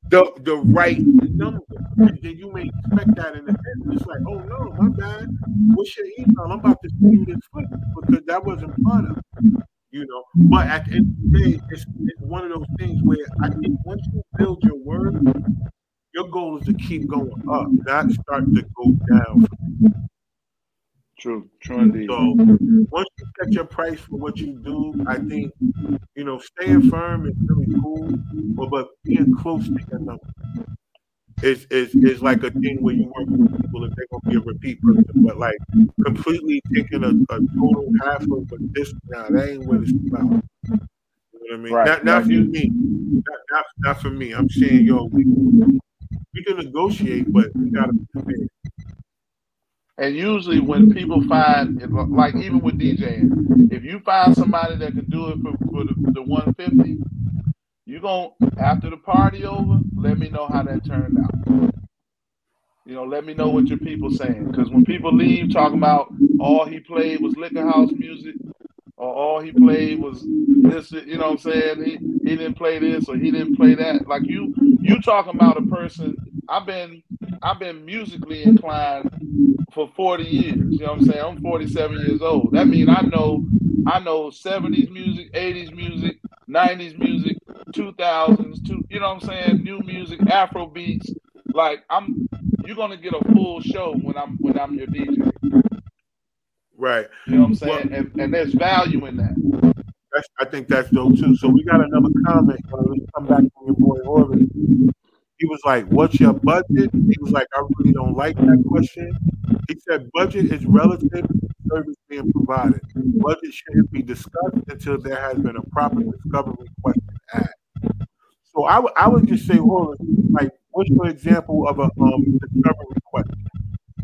the the right number. And then you may expect that in the end. It's like, oh no, my bad. What's your email? I'm about to send you this footage because that wasn't part of it. You know, but at the end of the day, it's, it's one of those things where I think once you build your word, your goal is to keep going up, not start to go down. True. True indeed. So once you set your price for what you do, I think you know staying firm is really cool, but but being close to your number is is is like a thing where you work with people if they're gonna be a repeat person, but like completely taking a, a total half of a this now that ain't what it's about. You know what I mean? Right, Not not right. for me, not, not not for me. I'm saying yo, we we can negotiate, but we gotta be fair. And usually, when people find, like even with DJing, if you find somebody that can do it for, for the, the 150, you going after the party over, let me know how that turned out. You know, let me know what your people saying. Because when people leave talking about all he played was liquor house music, or all he played was this, you know what I'm saying? He he didn't play this or he didn't play that. Like you you talking about a person. I've been I've been musically inclined for 40 years. You know what I'm saying? I'm 47 years old. That means I know I know 70s music, 80s music, 90s music, 2000s, two, you know what I'm saying? New music, Afro beats. Like I'm you're gonna get a full show when I'm when I'm your DJ. Right. You know what I'm saying? Well, and, and there's value in that. That's, I think that's dope too. So we got another comment. Uh, let's come back from your boy Orbit. He was like, "What's your budget?" He was like, "I really don't like that question." He said, "Budget is relative to service being provided. Budget shouldn't be discussed until there has been a proper discovery question asked." So I, w- I would just say, well, like, what's your example of a um, discovery question?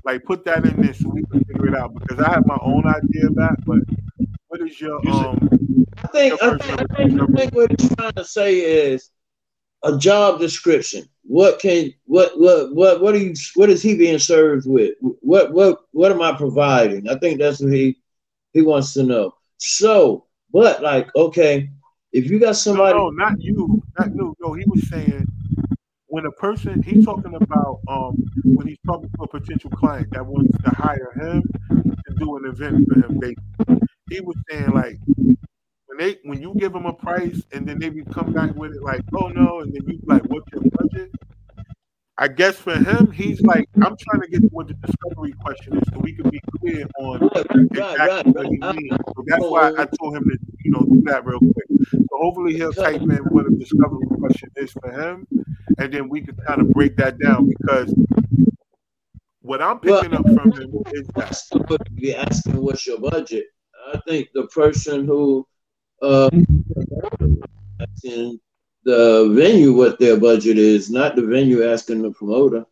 Like, put that in there so we can figure it out because I have my own idea of that, but what is your um? I think I think, I think, I think what he's trying to say is a job description. What can what what what what are you what is he being served with? What what what am I providing? I think that's what he he wants to know. So, but like, okay, if you got somebody, no, no not you, not you. No, he was saying when a person he's talking about um when he's talking to a potential client that wants to hire him to do an event for him. They he was saying like when they when you give them a price and then they come back with it like oh no and then you like what's your budget I guess for him, he's like, I'm trying to get to what the discovery question is so we can be clear on exactly right, what he means. So that's why I told him to, you know, do that real quick. So hopefully he'll type in what a discovery question is for him, and then we can kind of break that down because what I'm picking well, up from him is that. Be asking what's your budget. I think the person who uh, asking the venue what their budget is, not the venue asking the promoter.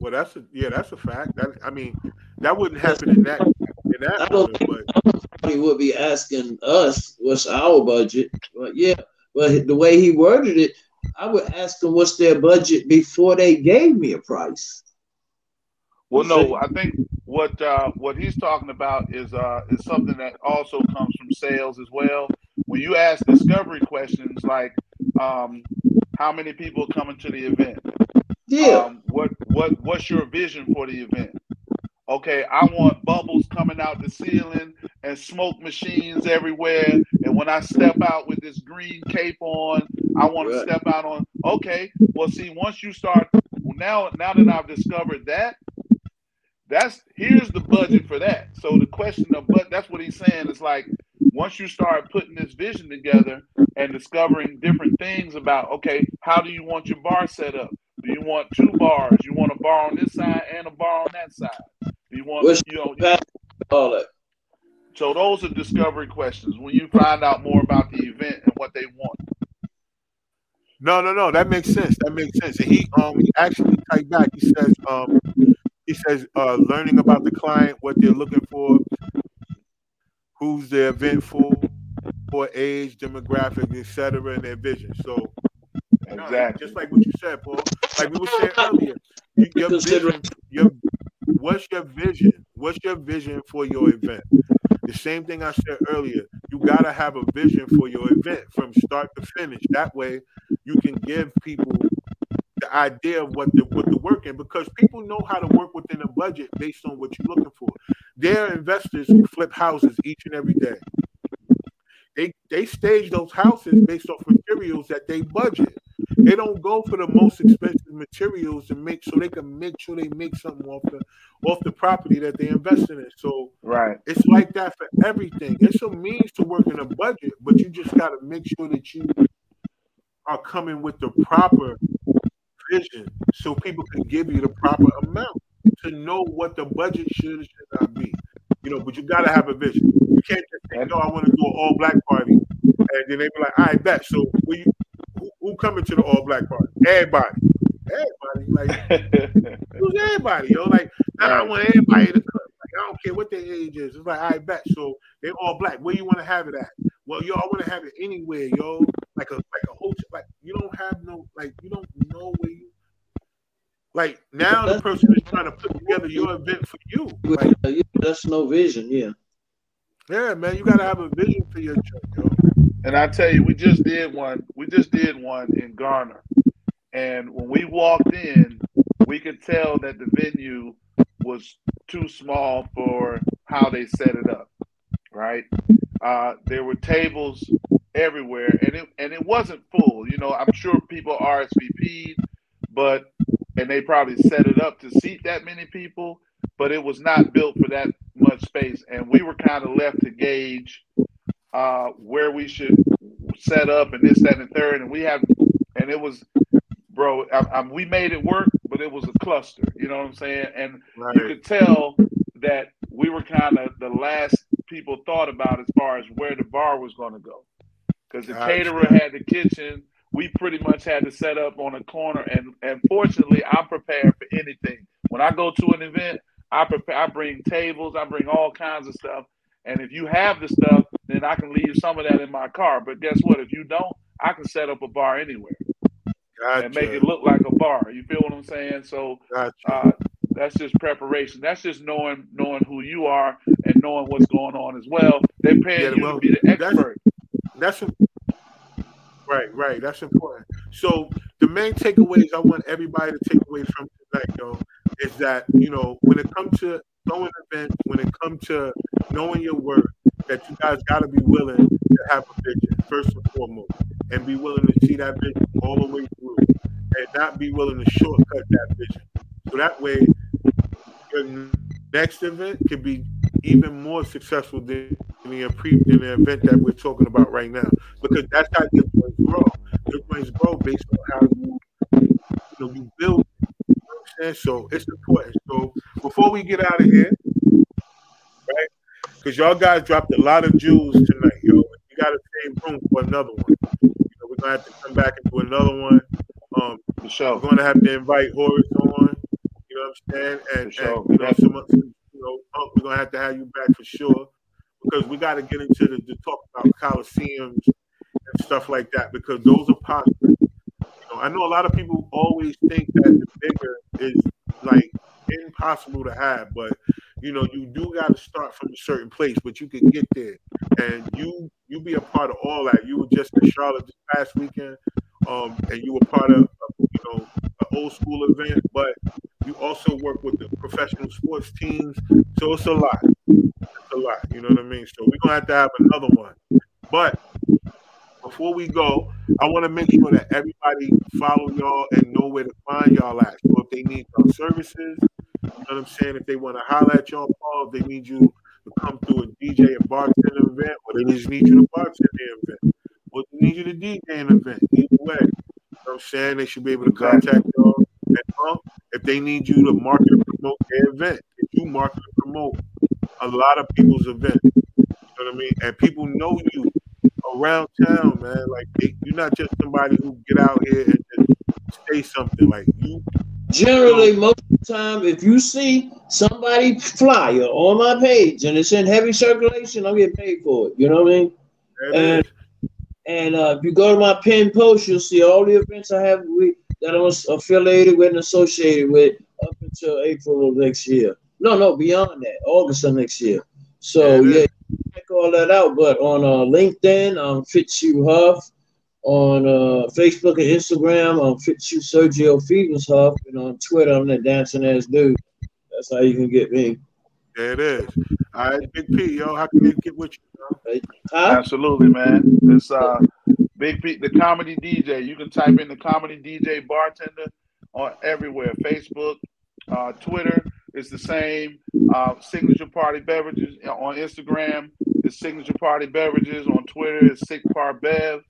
Well, that's a yeah, that's a fact. That I mean, that wouldn't happen in that in that. I don't moment, think but. he would be asking us what's our budget, but yeah, but the way he worded it, I would ask them what's their budget before they gave me a price. Well, no, I think what uh, what he's talking about is uh, is something that also comes from sales as well when you ask discovery questions like um, how many people coming to the event? Yeah. Um, what what what's your vision for the event? Okay i want bubbles coming out the ceiling and smoke machines everywhere. And when i step out with this green cape on i want to step out on okay well see once you start now now that i've discovered that that's here's the budget for that. So the question of but that's what he's saying is like once you start putting this vision together and discovering different things about, okay, how do you want your bar set up? Do you want two bars? You want a bar on this side and a bar on that side? Do you want, What's you know, all that? So those are discovery questions when you find out more about the event and what they want. No, no, no. That makes sense. That makes sense. And he um he actually typed back. He says um he says uh learning about the client, what they're looking for, who's the event for, for age, demographic, etc., and their vision. So, exactly, just like what you said, Paul. Like we were saying earlier, your vision, your what's your vision? What's your vision for your event? The same thing I said earlier. You gotta have a vision for your event from start to finish. That way, you can give people the idea of what the what the work in because people know how to work within a budget based on what you're looking for. They're investors who flip houses each and every day. They they stage those houses based off materials that they budget. They don't go for the most expensive materials to make so they can make sure they make something off the off the property that they invest in. It. So right, it's like that for everything. It's a means to work in a budget, but you just got to make sure that you are coming with the proper vision so people can give you the proper amount to know what the budget should should not be. You know, but you gotta have a vision. You can't just say, "No, I want to do an all black party," and then they be like, "I bet." So, you, who, who coming to the all black party? Everybody, everybody. Like, <laughs> who's everybody? Yo, like, now I want everybody to come. Like, I don't care what their age is. It's like, I bet. So they all black. Where you want to have it at? Well, yo, I want to have it anywhere, yo. Like a like a hotel. Like you don't have no like you don't know where you like now, the person is trying to put together your event for you. Like, that's no vision. Yeah. Yeah, man, you gotta have a vision for your church, yo. And I tell you, we just did one. We just did one in Garner, and when we walked in, we could tell that the venue was too small for how they set it up. Right? Uh, there were tables everywhere, and it and it wasn't full. You know, I'm sure people RSVP'd, but and they probably set it up to seat that many people, but it was not built for that much space, and we were kind of left to gauge uh, where we should set up and this, that, and third, and we have, and it was, bro, I, I, we made it work, but it was a cluster. You know what I'm saying? And right. you could tell that we were kind of the last people thought about as far as where the bar was going to go, because the gotcha. caterer had the kitchen. We pretty much had to set up on a corner, and and fortunately, I'm prepared for anything. When I go to an event, I prepare. I bring tables. I bring all kinds of stuff. And if you have the stuff, then I can leave some of that in my car. But guess what? If you don't, I can set up a bar anywhere gotcha. and make it look like a bar. You feel what I'm saying? So gotcha. uh, that's just preparation. That's just knowing knowing who you are and knowing what's going on as well. They're paying yeah, you well, to be the expert. That's, that's right, right. That's important. So the main takeaways I want everybody to take away from tonight, though, is that you know when it comes to throwing events, when it comes to knowing your worth, that you guys got to be willing to have a vision first and foremost, and be willing to see that vision all the way through, and not be willing to shortcut that vision. So that way, your next event could be even more successful than the, pre- than the event that we're talking about right now, because that's how your brains grow. Your brains grow based on how you, you know, you build. You know so it's important. So before we get out of here, right? Because y'all guys dropped a lot of jewels tonight, yo. We got to save room for another one. You know, we're gonna have to come back and do another one. Um, sure. We're gonna have to invite Horace on. You know what I'm saying? And, sure. and you know, some, you know, uh, we're gonna have to have you back for sure because we got to get into the, the talk about coliseums and stuff like that because those are possible. You know, I know a lot of people always think that the bigger is like impossible to have, but you know, you do got to start from a certain place, but you can get there, and you you be a part of all that. You were just in Charlotte this past weekend, um, and you were part of you know an old school event, but you also work with the professional sports teams, so it's a lot. It's a lot. You know what I mean? So we're gonna have to have another one, but before we go, I want to make sure that everybody follow y'all and know where to find y'all at. So if they need our services, you know what I'm saying? If they want to holler at y'all, Paul, if they need you to come through a DJ and bartender event, or they just need you to bartend the event, or they need you to DJ an event, either way. You know what I'm saying? They should be able to contact y'all. And um, if they need you to market and promote their event, if you market and promote a lot of people's events, you know what I mean? And people know you around town, man. Like they, you're not just somebody who get out here and just say something. Like you. Generally, most of the time, if you see somebody flyer on my page and it's in heavy circulation, I'm getting paid for it. You know what I mean? and and uh, if you go to my pin post, you'll see all the events I have with, that I'm affiliated with and associated with up until April of next year. No, no, beyond that, August of next year. So yeah, check all that out. But on uh, LinkedIn, I'm Fitzhugh Huff. On uh, Facebook and Instagram, I'm Fitzhugh Sergio Phoebus Huff. And on Twitter, I'm the dancing ass dude. That's how you can get me. There it is. All right, Big P, yo, how can they get with you? Huh? Absolutely, man. It's uh, Big P, the comedy DJ. You can type in the comedy DJ bartender on everywhere Facebook, uh, Twitter. It's the same. Uh, Signature Party Beverages on Instagram. It's Signature Party Beverages on Twitter. It's Sick Par Bev.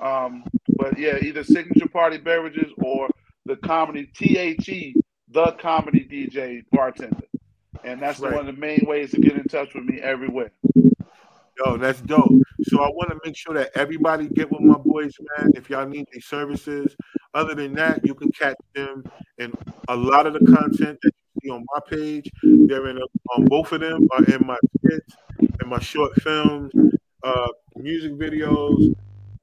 Um, but yeah, either Signature Party Beverages or the comedy THE, the comedy DJ bartender. And that's right. one of the main ways to get in touch with me everywhere. Yo, that's dope. So I want to make sure that everybody get with my boys, man. If y'all need their services, other than that, you can catch them in a lot of the content that you see on my page. They're in a, on both of them are in my skits, in my short films, uh, music videos,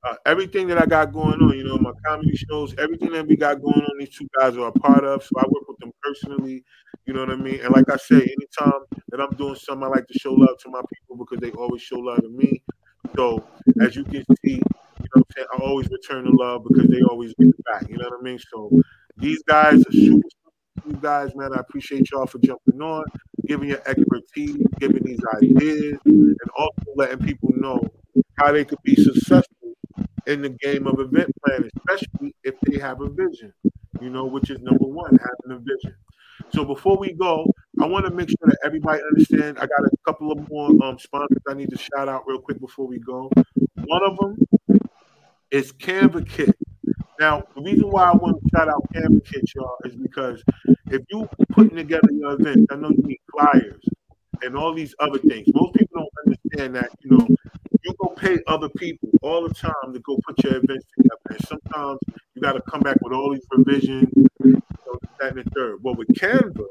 uh, everything that I got going on. You know, my comedy shows, everything that we got going on. These two guys are a part of. So I work with them personally. You know what I mean? And like I say, anytime that I'm doing something, I like to show love to my people because they always show love to me. So as you can see, you know what I'm saying, I always return the love because they always give it back. You know what I mean? So these guys are super you guys, man. I appreciate y'all for jumping on, giving your expertise, giving these ideas, and also letting people know how they could be successful in the game of event planning, especially if they have a vision, you know, which is number one, having a vision. So before we go, I want to make sure that everybody understand. I got a couple of more um, sponsors I need to shout out real quick before we go. One of them is Canva Kit. Now, the reason why I want to shout out Canva Kit, y'all, is because if you putting together your event, I know you need flyers and all these other things. Most people don't understand that, you know, you go pay other people all the time to go put your events together. And sometimes you got to come back with all these revisions, you know, that and the third. Well, with Canva,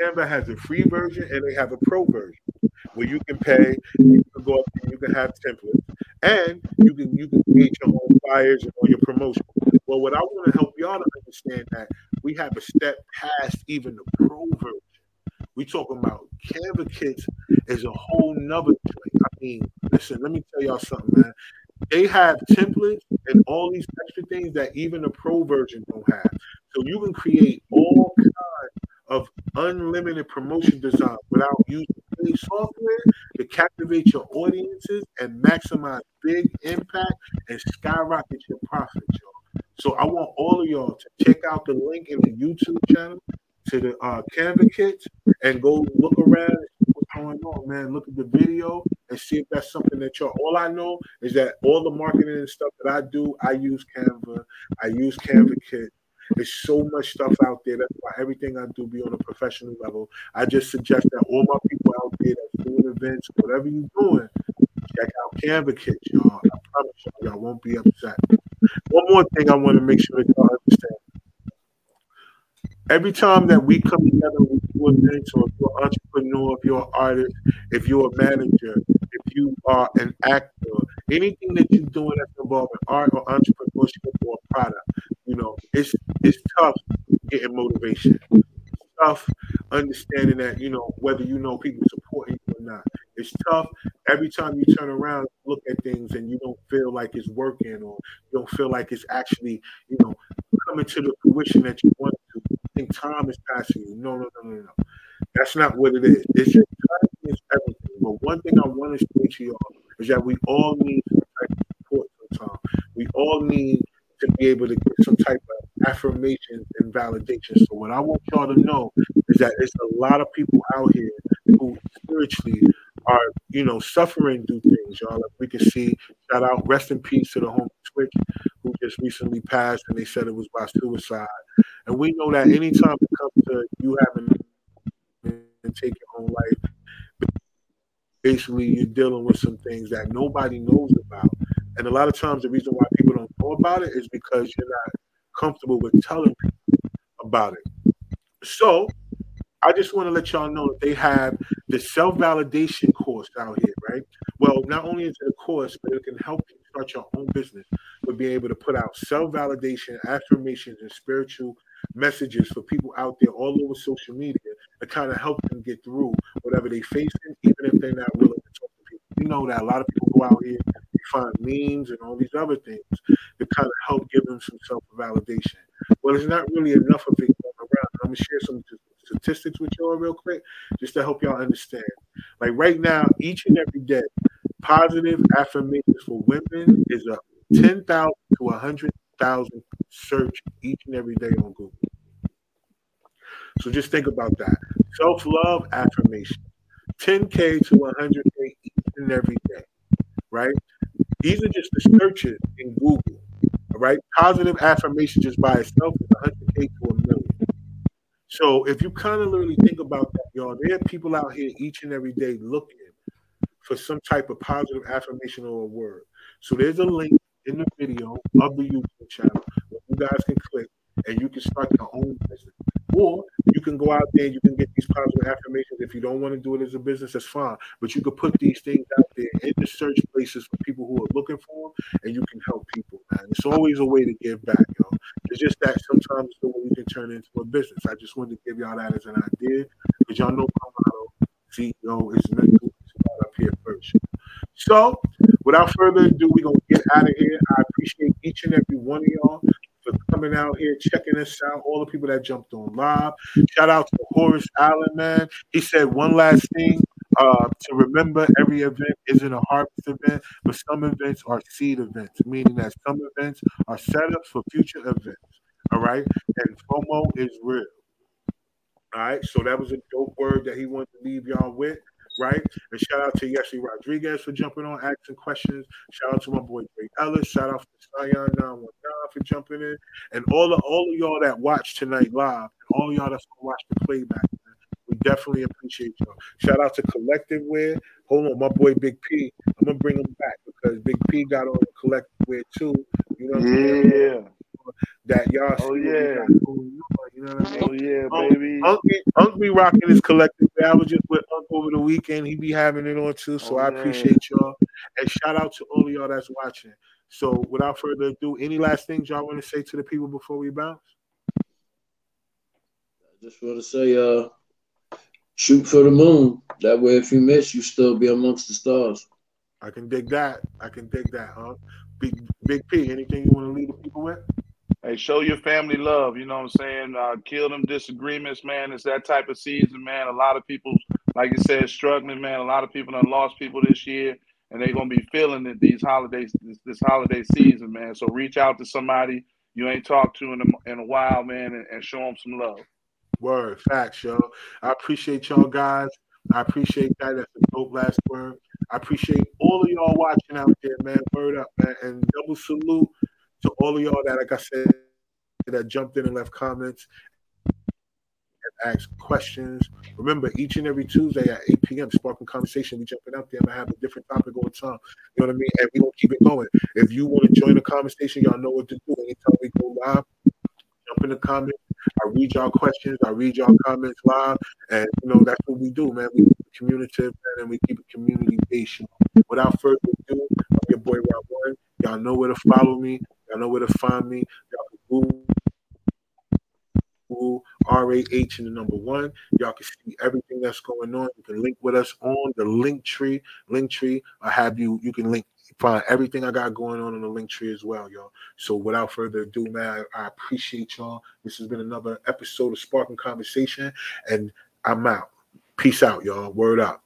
Canva has a free version and they have a pro version where you can pay, you can go up and you can have templates, and you can you can create your own flyers and all your promotion. Well, what I want to help y'all to understand that we have a step past even the pro version. We talking about Canva Kitz is a whole nother thing. I mean, listen, let me tell y'all something, man. They have templates and all these extra things that even the pro version don't have. So you can create all kinds of unlimited promotion design without using any software to captivate your audiences and maximize big impact and skyrocket your profits, y'all. So I want all of y'all to check out the link in the YouTube channel to the uh, Canva Kitz and go look around what's going on, man. Look at the video and see if that's something that y'all. All I know is that all the marketing and stuff that I do, I use Canva. I use Canva kit. There's so much stuff out there. That's why everything I do be on a professional level. I just suggest that all my people out there that's doing events, whatever you're doing, check out Canva Kit, y'all. I promise y'all, y'all won't be upset. One more thing I want to make sure that y'all understand. Every time that we come together with do events, or if you're an entrepreneur, if you're an artist, if you're a manager, if you are an actor, anything that you're doing that's involved in art or entrepreneurship or product, you know, it's it's tough getting motivation. It's tough understanding that, you know, whether you know people supporting you or not. It's tough every time you turn around, look at things, and you don't feel like it's working, or you don't feel like it's actually, you know, coming to the fruition that you want think time is passing you. No, no, no, no, no. That's not what it is. It's just time is everything. But one thing I want to say to y'all is that we all need some type of support sometimes. We all need to be able to get some type of affirmation and validation. So what I want y'all to know is that there's a lot of people out here who spiritually are, you know, suffering through things, y'all. Like we can see, shout out, rest in peace to the home Who just recently passed, and they said it was by suicide. And we know that mm-hmm. anytime it comes to you having to take your own life, basically you're dealing with some things that nobody knows about. And a lot of times the reason why people don't know about it is because you're not comfortable with telling people about it. So I just want to let y'all know that they have the self validation course out here, right? Well, not only is it a course, but it can help you start your own business with being able to put out self validation, affirmations, and spiritual messages for people out there all over social media to kind of help them get through whatever they're facing, even if they're not willing to talk to people. You know that a lot of people go out here and find memes and all these other things to kind of help give them some self validation. Well, it's not really enough of it going around. I'm gonna share some statistics with y'all real quick, just to help y'all understand. Like right now, each and every day, positive affirmations for women is up Mm-hmm. 10,000 to 100,000 search each and every day on Google. So just think about that. Self love affirmation 10K to 100K each and every day, right? These are just the searches in Google, right? Positive affirmation just by itself is 100K to a million. So if you kind of literally think about that, y'all, there are people out here each and every day looking for some type of positive affirmation or a word. So there's a link in the video of the YouTube channel where you guys can click and you can start your own business. Or you can go out there and you can get these positive affirmations. If you don't want to do it as a business, that's fine. But you can put these things out there in the search places for people who are looking for them, and you can help people, man. It's always a way to give back, yo. It's just that sometimes the way you can turn into a business. I just wanted to give y'all that as an idea because y'all know my motto CEO is mental up here first. So, without further ado, we're gonna get out of here. I appreciate each and every one of y'all for coming out here, checking us out. All the people that jumped on live. Shout out to Horace Allen, man. He said one last thing. Uh, to remember, every event isn't a harvest event, but some events are seed events, meaning that some events are setups for future events. All right, and FOMO is real. All right, so that was a dope word that he wanted to leave y'all with right? And shout out to Yessie Rodriguez for jumping on, asking questions. Shout out to my boy Greg Ellis. Shout out to Sion 919 for jumping in. And all of all of y'all that watch tonight live, and all y'all that's gonna watch the playback, man, we definitely appreciate y'all. Shout out to Collective Wear. Hold on, my boy Big P. I'm gonna bring him back because Big P got on Collective Wear too. You know what I'm saying? Yeah. That y'all Oh, see yeah. got going on, You know what I mean? Oh yeah, Oh, baby. Unc be, Unc be rocking his collective. I was just with Unc over the weekend. He be having it on too. So Oh, I yeah. appreciate y'all. And shout out to all of y'all that's watching. So without further ado, any last things y'all want to say to the people before we bounce? I just want to say, uh, shoot for the moon. That way, if you miss, you still be amongst the stars. I can dig that. I can dig that, huh? Big Big P, anything you want to leave the people with? Hey, show your family love. You know what I'm saying? Uh, kill them disagreements, man. It's that type of season, man. A lot of people, like you said, struggling, man. A lot of people done lost people this year, and they're gonna be feeling it these holidays, this, this holiday season, man. So reach out to somebody you ain't talked to in a, in a while, man, and, and show them some love. Word, facts, yo. I appreciate y'all guys. I appreciate that. That's a dope last word. I appreciate all of y'all watching out there, man. Word up, man. And double salute to all of y'all that, like I said, that jumped in and left comments and asked questions. Remember, each and every Tuesday at 8 p.m., Spark-N-Conversation, we jumping up there and have a different topic all the time. You know what I mean? And we gonna keep it going. If you want to join the conversation, y'all know what to do. Anytime we go live, jump in the comments. I read y'all questions. I read y'all comments live, and you know that's what we do, man. We keep it communicative, man, and we keep it community based. you know. Without further ado, I'm your boy Rah One. Y'all know where to follow me. Y'all know where to find me. Y'all can Google Google R A H in the number one. Y'all can see everything that's going on. You can link with us on the Linktree. Link tree. I have you. You can link find everything I got going on in the Linktree as well, y'all. So without further ado, man, I, I appreciate y'all. This has been another episode of Spark-N-Conversation, and I'm out. Peace out, y'all. Word up.